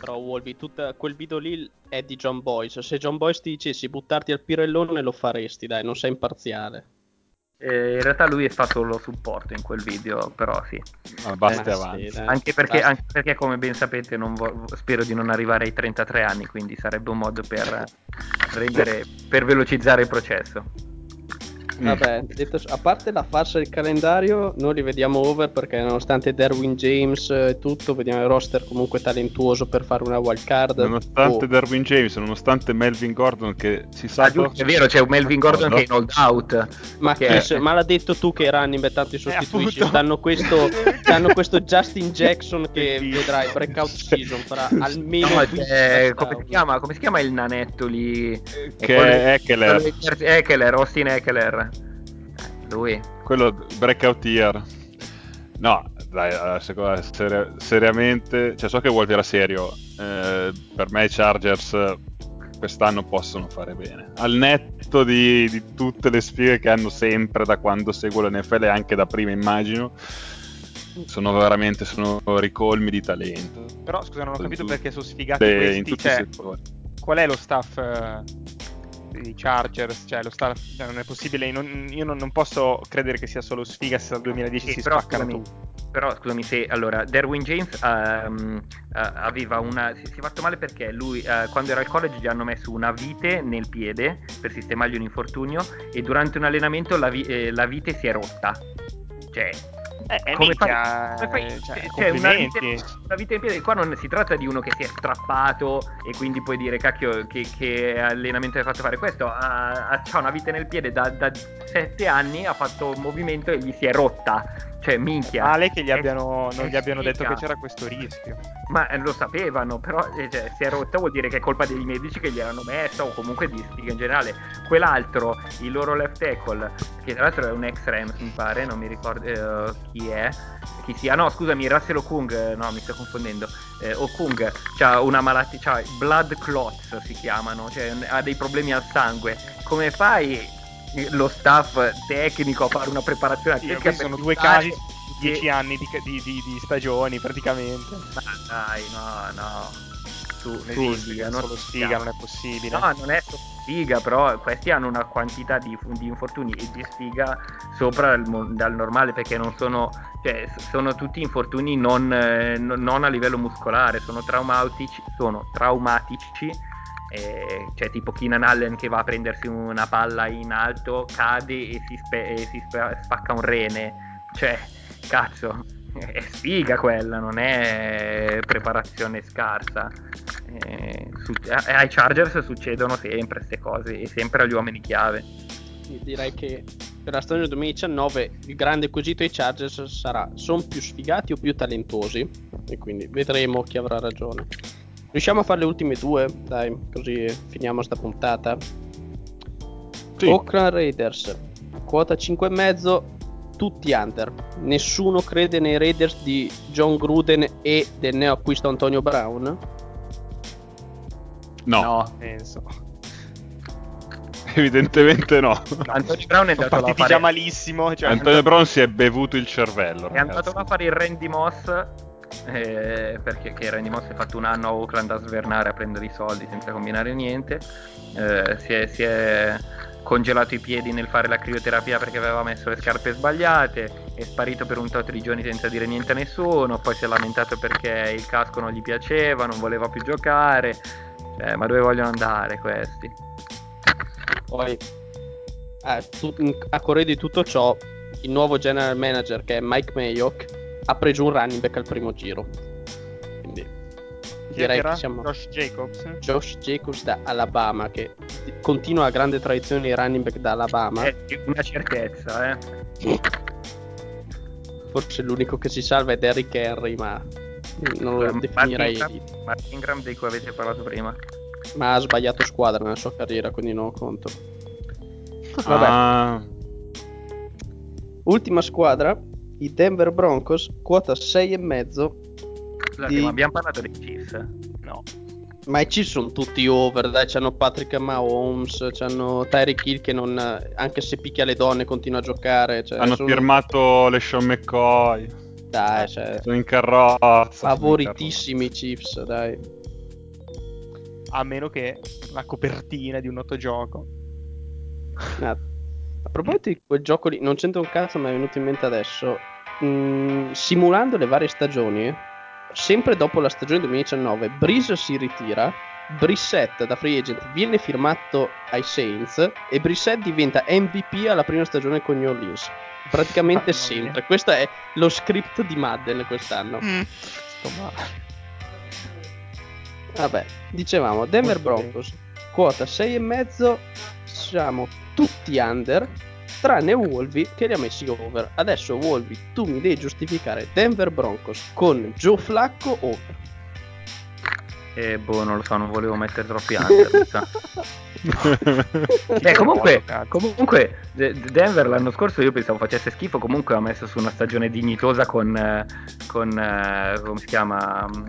Speaker 2: Però Wolby, tutto quel video lì è di John Boyce. Se John Boyce ti dicessi buttarti al pirellone lo faresti, dai, non sei imparziale.
Speaker 5: Eh, in realtà lui è stato solo supporto in quel video, però sì.
Speaker 3: Ma basta
Speaker 2: Eh,
Speaker 3: avanti.
Speaker 2: sì.
Speaker 5: Anche perché,
Speaker 2: Basta.
Speaker 5: anche perché, come ben sapete, non vo- spero di non arrivare ai 33 anni, quindi sarebbe un modo per rendere, per velocizzare il processo.
Speaker 2: Vabbè, detto, a parte la farsa del calendario, noi li vediamo over perché nonostante Derwin James e tutto, vediamo il roster comunque talentuoso per fare una wild card.
Speaker 3: Nonostante
Speaker 2: Oh,
Speaker 3: Derwin James, nonostante Melvin Gordon che si sa
Speaker 5: Ah, giusto, è vero, c'è un Melvin Gordon
Speaker 3: Cosa?
Speaker 5: che è in hold out.
Speaker 2: ma,
Speaker 5: che
Speaker 2: se- ma l'ha detto tu che i running back tanto li sostituisci.
Speaker 4: appunto.
Speaker 2: Danno questo, danno questo Justin <laughs> Jackson che vedrai breakout season farà <laughs> almeno
Speaker 5: No,
Speaker 2: 15
Speaker 5: c'è- come, si chiama, come si chiama il nanetto lì?
Speaker 3: Che
Speaker 5: quello-
Speaker 3: è Eckler.
Speaker 5: Eckler, Austin Eckler. Eh, Lui.
Speaker 3: quello breakout year. No, dai, eh, me, seri- seriamente, cioè so che Wolf era serio, eh, per me i Chargers eh, quest'anno possono fare bene. Al netto di, di tutte le sfide che hanno sempre da quando seguo l'NFL e anche da prima immagino, sono veramente sono ricolmi di talento.
Speaker 4: Però scusa, non ho capito perché sono sfigati questi.
Speaker 3: in tutti
Speaker 4: cioè,
Speaker 3: i settori.
Speaker 4: qual è lo staff eh, dei Chargers? Cioè, lo staff, cioè, non è possibile. non- io non, non posso credere che sia solo sfiga se dal 2010
Speaker 5: Sì,
Speaker 4: si
Speaker 5: però,
Speaker 4: spaccano
Speaker 5: scusami,
Speaker 4: tutti.
Speaker 5: però scusami se allora Derwin James ehm, eh, aveva una si, si è fatto male perché lui eh, quando era al college gli hanno messo una vite nel piede per sistemargli un infortunio e durante un allenamento la, vi- eh, la vite si è rotta cioè
Speaker 4: Eh, eh,
Speaker 5: come
Speaker 4: minchia,
Speaker 5: fai, fai-
Speaker 4: eh, cioè,
Speaker 5: cioè, una vite, una vite in piede qua non si tratta di uno che si è strappato e quindi puoi dire cacchio che, che allenamento hai fatto fare questo? Ha, ha una vite nel piede da, da sette anni ha fatto un movimento e gli si è rotta cioè minchia
Speaker 4: Male che gli
Speaker 5: È-
Speaker 4: abbiano, non
Speaker 5: è
Speaker 4: gli abbiano detto che c'era questo rischio.
Speaker 5: ma eh, lo sapevano, però eh, cioè, si è rotta vuol dire che è colpa dei medici che gli hanno messo o comunque di sfiga in generale. Quell'altro, il loro left tackle, che tra l'altro è un ex Rams mi pare, non mi ricordo eh, chi è, chi sia. No, scusami, Russell Okung, eh, no, mi sto confondendo. Eh, Okung ha una malattia, c'ha blood clots si chiamano, cioè ha dei problemi al sangue. Come fai lo staff tecnico a fare una preparazione
Speaker 4: Sì,
Speaker 5: atletica
Speaker 4: sono due casi su 10 anni di, di- di- di stagioni praticamente.
Speaker 5: Ma dai, no, no. Su,
Speaker 4: Non
Speaker 5: su,
Speaker 4: è
Speaker 5: non
Speaker 4: solo sfiga, non è possibile.
Speaker 5: No, non è solo sfiga, però questi hanno una quantità di, di infortuni e di sfiga sopra il dal normale perché non sono, cioè, sono tutti infortuni non, eh, no- non a livello muscolare, sono traumatici, sono traumatici. Eh, cioè tipo Keenan Allen che va a prendersi una palla in alto, cade e si, spe- e si spe- spacca un rene. Cioè, cazzo, è sfiga quella, non è preparazione scarsa. Eh, su- a- ai Chargers succedono sempre queste cose e sempre agli uomini chiave.
Speaker 2: Direi che per la stagione 2019 il grande quesito ai Chargers sarà sono più sfigati o più talentosi e quindi vedremo chi avrà ragione riusciamo a fare le ultime due dai così finiamo sta puntata
Speaker 3: Sì.
Speaker 2: Oakland Raiders quota 5,5 tutti under nessuno crede nei Raiders di John Gruden e del neoacquisto Antonio Brown
Speaker 3: No,
Speaker 4: Penso.
Speaker 3: evidentemente no.
Speaker 5: Antonio Brown è andato a fare,
Speaker 4: già malissimo. Cioè,
Speaker 3: Antonio Brown si è bevuto il cervello.
Speaker 5: è andato
Speaker 3: ragazzi.
Speaker 5: a fare il Randy Moss eh, perché che Randy Moss ha fatto un anno a Oakland a svernare a prendere i soldi senza combinare niente. Eh, si, è, si è congelato i piedi nel fare la crioterapia perché aveva messo le scarpe sbagliate. È sparito per un tot di giorni senza dire niente a nessuno. Poi si è lamentato perché il casco non gli piaceva, non voleva più giocare. Cioè, ma dove vogliono andare questi?
Speaker 2: Poi, eh, tu- a correre di tutto ciò, il nuovo general manager che è Mike Mayock ha preso un running back al primo giro. Quindi
Speaker 4: chi
Speaker 2: direi
Speaker 4: era?
Speaker 2: che siamo
Speaker 4: Josh Jacobs.
Speaker 2: Josh Jacobs da Alabama che continua la grande tradizione dei running back da Alabama.
Speaker 5: È una certezza, eh.
Speaker 2: Forse l'unico che si salva è Derrick Henry, ma non lo
Speaker 5: Martin
Speaker 2: definirei elite.
Speaker 5: Martin Ingram di cui avete parlato prima.
Speaker 2: Ma ha sbagliato squadra nella sua carriera, quindi non lo conto. <laughs> Vabbè.
Speaker 3: Ah,
Speaker 2: Ultima squadra, i Denver Broncos, quota 6,5.
Speaker 5: Scusate,
Speaker 2: Di-
Speaker 5: ma abbiamo parlato dei Chiefs?
Speaker 4: No.
Speaker 2: Ma i Chiefs sono tutti over, dai, c'hanno Patrick Mahomes, c'hanno Tyreek Hill che non, anche se picchia le donne continua a giocare. Cioè,
Speaker 3: hanno
Speaker 2: sono-
Speaker 3: firmato le Sean McCoy.
Speaker 2: Dai, cioè,
Speaker 3: Sono in carrozza.
Speaker 2: favoritissimi i Chiefs, dai.
Speaker 4: A meno che la copertina di un noto gioco.
Speaker 2: Ah, A proposito di quel gioco lì, non c'entra un cazzo, ma è venuto in mente adesso. Mm, simulando le varie stagioni, sempre dopo la stagione 2019, Breeze si ritira, Brissett da free agent viene firmato ai Saints e Brissett diventa MVP alla prima stagione con New Orleans. Praticamente
Speaker 4: Mamma mia.
Speaker 2: sempre. Questo è lo script di Madden quest'anno.
Speaker 4: Mm. Sto male.
Speaker 2: Vabbè, dicevamo Denver
Speaker 4: Molto
Speaker 2: Broncos, quota 6,5, siamo tutti under, tranne Wolvi che li ha messi over. Adesso Wolvi, tu mi devi giustificare Denver Broncos con Joe Flacco over.
Speaker 5: E boh, non lo so, non volevo mettere troppi under, sa. Beh, <laughs> comunque, comunque De- Denver l'anno scorso io pensavo facesse schifo, comunque ha messo su una stagione dignitosa con, eh, con eh, come si chiama, mm,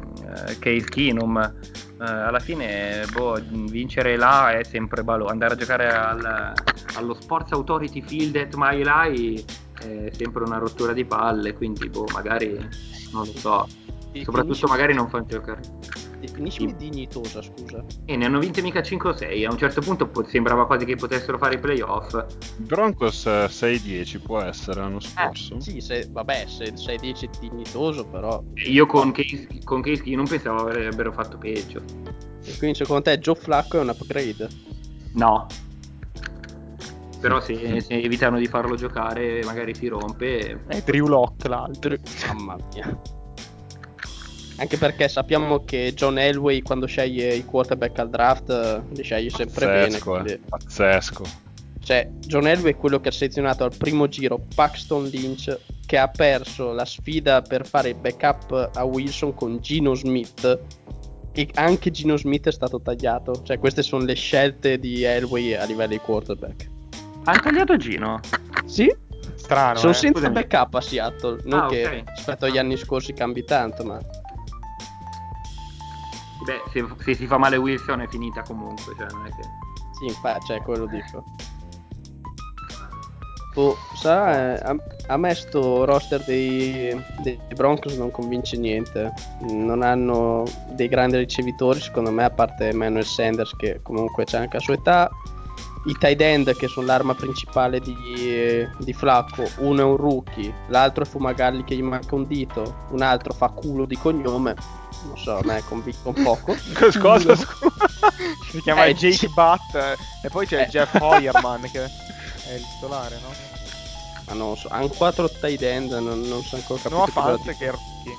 Speaker 5: eh, Case Keenum. Alla fine, boh, vincere là è sempre ballo. Andare a giocare al- allo Sports Authority Field at Mile High è sempre una rottura di palle, quindi boh, magari non lo so. Soprattutto magari non fanno giocare.
Speaker 2: Definiscimi dignitosa, scusa.
Speaker 5: E ne hanno vinte mica 5 o 6. A un certo punto po- sembrava quasi che potessero fare i playoff.
Speaker 3: Broncos eh, 6-10 può essere l'anno scorso.
Speaker 2: Sì, se, vabbè, se 6-10 è dignitoso, però...
Speaker 5: Io con Case, con Case non pensavo avrebbero fatto peggio.
Speaker 2: E quindi secondo te Joe Flacco è un upgrade?
Speaker 5: No. Però se, se evitano di farlo giocare, magari si rompe.
Speaker 4: È Drew Lock l'altro.
Speaker 2: Mamma mia. Anche perché sappiamo che John Elway quando sceglie i quarterback al draft eh, li sceglie sempre
Speaker 3: Pazzesco,
Speaker 2: bene.
Speaker 3: eh.
Speaker 2: quindi-
Speaker 3: Pazzesco.
Speaker 2: Cioè, John Elway è quello che ha selezionato al primo giro Paxton Lynch che ha perso la sfida per fare il backup a Wilson con Gino Smith e anche Gino Smith è stato tagliato. Cioè, queste sono le scelte di Elway a livello di quarterback.
Speaker 5: Hanno tagliato Gino.
Speaker 2: Sì,
Speaker 4: Strano,
Speaker 2: sono
Speaker 4: eh.
Speaker 2: senza
Speaker 5: scusami.
Speaker 2: backup a Seattle, non
Speaker 5: Ah,
Speaker 2: che
Speaker 5: ok.
Speaker 2: rispetto agli anni scorsi cambi tanto, ma
Speaker 5: Beh, se, se si fa male Wilson è finita comunque. Cioè, non è che...
Speaker 2: Sì, infatti, cioè, quello dico. Boh, sa, eh, a, a me sto roster dei, dei Broncos non convince niente. Non hanno dei grandi ricevitori, secondo me, a parte Emmanuel Sanders, che comunque c'è anche a sua età. I tight end, che sono l'arma principale di, eh, di Flacco, uno è un rookie, l'altro è Fumagalli che gli manca un dito, un altro fa culo di cognome. Non so, a me convinto un poco. <laughs>
Speaker 3: Cosa? scusa? <laughs>
Speaker 4: Si chiama
Speaker 2: Eh,
Speaker 4: Jake Butt eh, e poi c'è
Speaker 2: Eh.
Speaker 4: Jeff Hoyerman che è il titolare, no?
Speaker 2: Ma non so, hanno 4 tight end, non, non so ancora capito.
Speaker 4: Noah
Speaker 2: cosa-
Speaker 4: Fant che è rookie.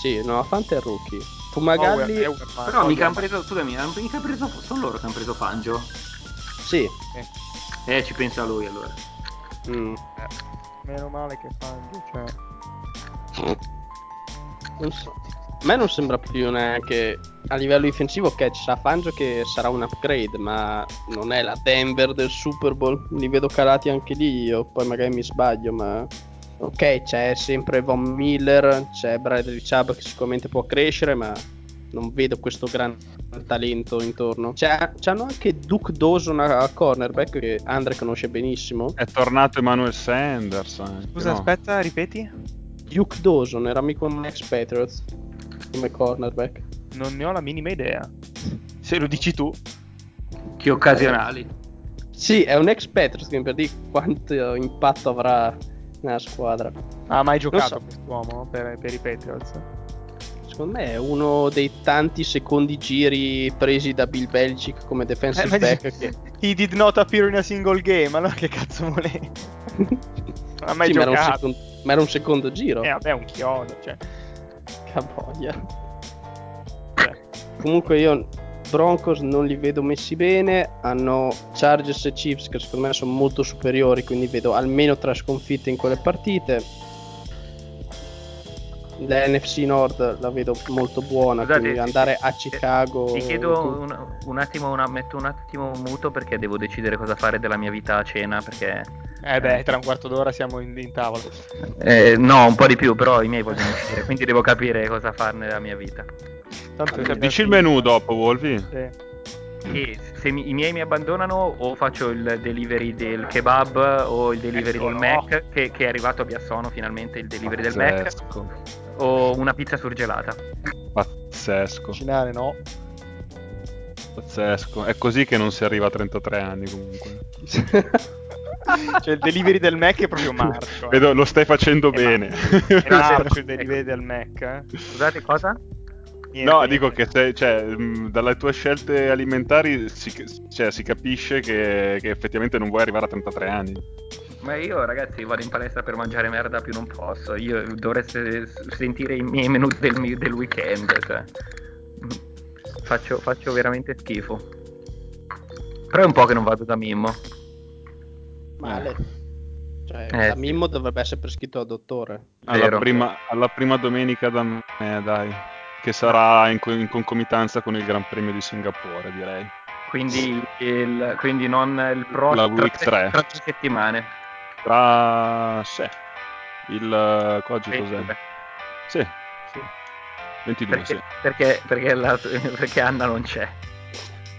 Speaker 2: Sì, Noah Fant è rookie. Fumagalli,
Speaker 4: Howard-
Speaker 5: Però mica hanno preso, scusami, mica preso, sono loro che hanno preso Fangio.
Speaker 2: sì.
Speaker 5: Eh, ci pensa lui allora.
Speaker 2: Mm.
Speaker 4: Meno male che Fangio, cioè...
Speaker 2: Non so. A me non sembra più neanche a livello difensivo ok ci sarà Fangio che sarà un upgrade ma non è la Denver del Super Bowl li vedo calati anche lì io poi magari mi sbaglio ma ok c'è sempre Von Miller c'è Bradley Chubb che sicuramente può crescere ma non vedo questo gran talento intorno c'è, c'hanno anche Duke Dawson a, a cornerback che Andre conosce benissimo
Speaker 3: È tornato Emmanuel Sanders.
Speaker 4: Scusa,
Speaker 3: no?
Speaker 4: aspetta, ripeti?
Speaker 2: Duke Dawson era amico di un ex Patriots come cornerback
Speaker 4: Non ne ho la minima idea. Se lo dici tu.
Speaker 5: Che occasionali.
Speaker 2: Sì, è un ex Patriots quindi per dire quanto impatto avrà nella squadra.
Speaker 4: Ha mai giocato
Speaker 2: so.
Speaker 4: quest'uomo per, per i Patriots?
Speaker 2: Secondo me è uno dei tanti secondi giri presi da Bill Belichick come defensive
Speaker 4: Eh,
Speaker 2: back che... <laughs>
Speaker 4: He did not appear in a single game, allora che cazzo volevi? <laughs> Non ha mai
Speaker 2: Sì, ma, era un
Speaker 4: giocato.
Speaker 2: secondo, ma era un secondo giro.
Speaker 4: Eh, vabbè, è un chiodo, cioè.
Speaker 2: Cavoglia.
Speaker 4: cioè.
Speaker 2: Comunque io Broncos non li vedo messi bene, hanno Chargers e Chiefs che secondo me sono molto superiori, quindi vedo almeno tre sconfitte in quelle partite. La NFC Nord la vedo molto buona,
Speaker 5: Scusate,
Speaker 2: quindi andare a Chicago...
Speaker 5: Ti chiedo un, un attimo, una- metto un attimo muto perché devo decidere cosa fare della mia vita a cena perché...
Speaker 4: Eh beh, tra un quarto d'ora siamo in, in tavola.
Speaker 5: Eh, no, un po' di più, però i miei vogliono uscire, quindi devo capire cosa farne della mia vita.
Speaker 4: Tanto
Speaker 3: Dici il menù dopo, Wolvi?
Speaker 4: Sì.
Speaker 5: E se mi- i miei mi abbandonano o faccio il delivery del kebab o il delivery
Speaker 4: Ecco,
Speaker 5: del
Speaker 4: no.
Speaker 5: Mac, che, che è arrivato a Biassono finalmente il delivery del Mac,
Speaker 3: Pazzesco.
Speaker 5: o una pizza surgelata.
Speaker 3: Pazzesco.
Speaker 4: Cucinare no.
Speaker 3: Pazzesco. È così che non si arriva a 33 anni comunque. <laughs>
Speaker 4: Cioè il delivery del Mac è proprio marcio. eh.
Speaker 3: Vedo, lo stai facendo
Speaker 5: Eh, ma-
Speaker 3: bene.
Speaker 4: È
Speaker 5: ma-
Speaker 4: marcio il
Speaker 5: ecco.
Speaker 4: delivery del Mac, eh.
Speaker 5: Scusate, cosa?
Speaker 4: Niente,
Speaker 3: No,
Speaker 4: niente.
Speaker 3: dico che se, cioè, mh, dalle tue scelte alimentari si, cioè, si capisce che, che effettivamente non vuoi arrivare a 33 anni.
Speaker 5: Ma io ragazzi vado in palestra per mangiare merda più non posso. Io dovreste sentire i miei menù del, del weekend. Cioè. Mm. Faccio, faccio veramente schifo. Però è un po' che non vado da Mimmo.
Speaker 2: Male. Cioè,
Speaker 5: Eh,
Speaker 2: da
Speaker 5: sì.
Speaker 2: Mimmo dovrebbe essere prescritto da dottore.
Speaker 3: Alla prima, alla prima domenica da me, dai. Che sarà in, in concomitanza con il Gran Premio di Singapore, direi.
Speaker 5: Quindi, il, quindi non il prossimo.
Speaker 3: Tre.
Speaker 5: Tra tre settimane.
Speaker 3: Tra... sì. Il... oggi cos'è?
Speaker 5: 22.
Speaker 3: Sì, sì. 22, sì.
Speaker 5: Perché, perché, perché, la- <laughs> perché Anna non c'è.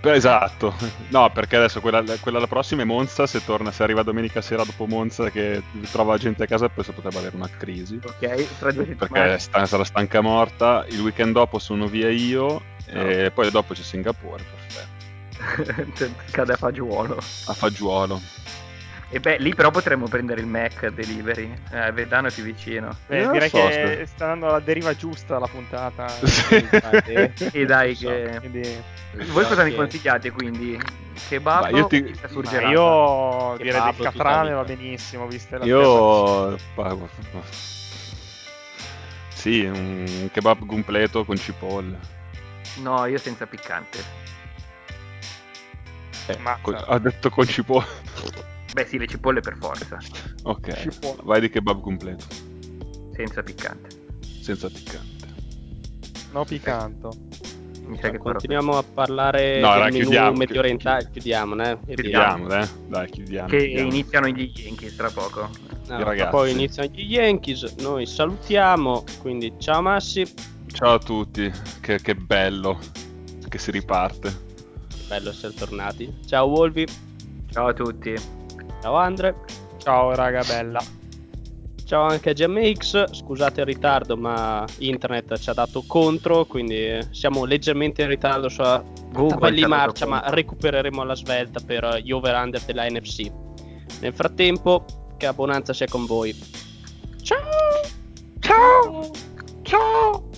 Speaker 3: Esatto, no perché adesso quella, quella la prossima è Monza, se torna, se arriva domenica sera dopo Monza che trova gente a casa penso potrebbe avere una crisi,
Speaker 5: Ok? Tra due
Speaker 3: perché sta- sarà stanca morta, il weekend dopo sono via io e poi dopo c'è Singapore, perfetto, <laughs>
Speaker 5: Cade a fagiolo.
Speaker 3: a Fagiuolo.
Speaker 5: E beh, lì però potremmo prendere il Mac delivery. Eh, Vedano è più vicino.
Speaker 4: Beh, direi
Speaker 3: so
Speaker 4: che
Speaker 3: se-
Speaker 4: sta andando alla deriva giusta la puntata. <laughs>
Speaker 3: Sì. <laughs>
Speaker 5: E dai,
Speaker 2: so,
Speaker 5: che.
Speaker 4: Quindi,
Speaker 5: Voi cosa mi
Speaker 2: Che-
Speaker 5: consigliate quindi? Kebab
Speaker 3: Ma io
Speaker 5: o
Speaker 3: ti-
Speaker 4: io
Speaker 2: Che
Speaker 4: direi
Speaker 2: babbo,
Speaker 4: catrame
Speaker 2: tutta
Speaker 4: va benissimo, viste le
Speaker 3: Io... Sì, un kebab completo con cipolle.
Speaker 5: No, io senza piccante.
Speaker 3: Eh,
Speaker 4: Mazza.
Speaker 3: co- ha detto con cipolle.
Speaker 5: Beh sì, le cipolle per forza.
Speaker 3: ok,
Speaker 4: Cipolle.
Speaker 3: vai di kebab completo,
Speaker 5: Senza piccante.
Speaker 3: senza piccante.
Speaker 4: No picanto.
Speaker 5: Mi sa che farò-
Speaker 2: Continuiamo a parlare
Speaker 3: No,
Speaker 2: del
Speaker 3: dai,
Speaker 2: menù
Speaker 3: chiudiamo,
Speaker 2: medio orientale. Chiudiamo, né? E
Speaker 3: Chiudiamo, dai, dai, chiudiamo.
Speaker 5: Che
Speaker 3: chiudiamo.
Speaker 5: iniziano gli Yankees tra poco.
Speaker 2: No,
Speaker 3: I ragazzi.
Speaker 2: Poi iniziano gli Yankees, noi salutiamo, quindi ciao Massi,
Speaker 3: Ciao a tutti, che, che bello che si riparte.
Speaker 2: bello essere tornati. Ciao Wolvi,
Speaker 5: Ciao a tutti.
Speaker 2: Ciao Andre.
Speaker 4: Ciao raga bella.
Speaker 2: Ciao anche a GMX, scusate il ritardo ma internet ci ha dato contro, quindi siamo leggermente in ritardo sulla
Speaker 5: curva
Speaker 2: di marcia, ma recupereremo la svelta per gli over-under della NFC. Nel frattempo, che abbonanza sia con voi. Ciao! Ciao! Ciao!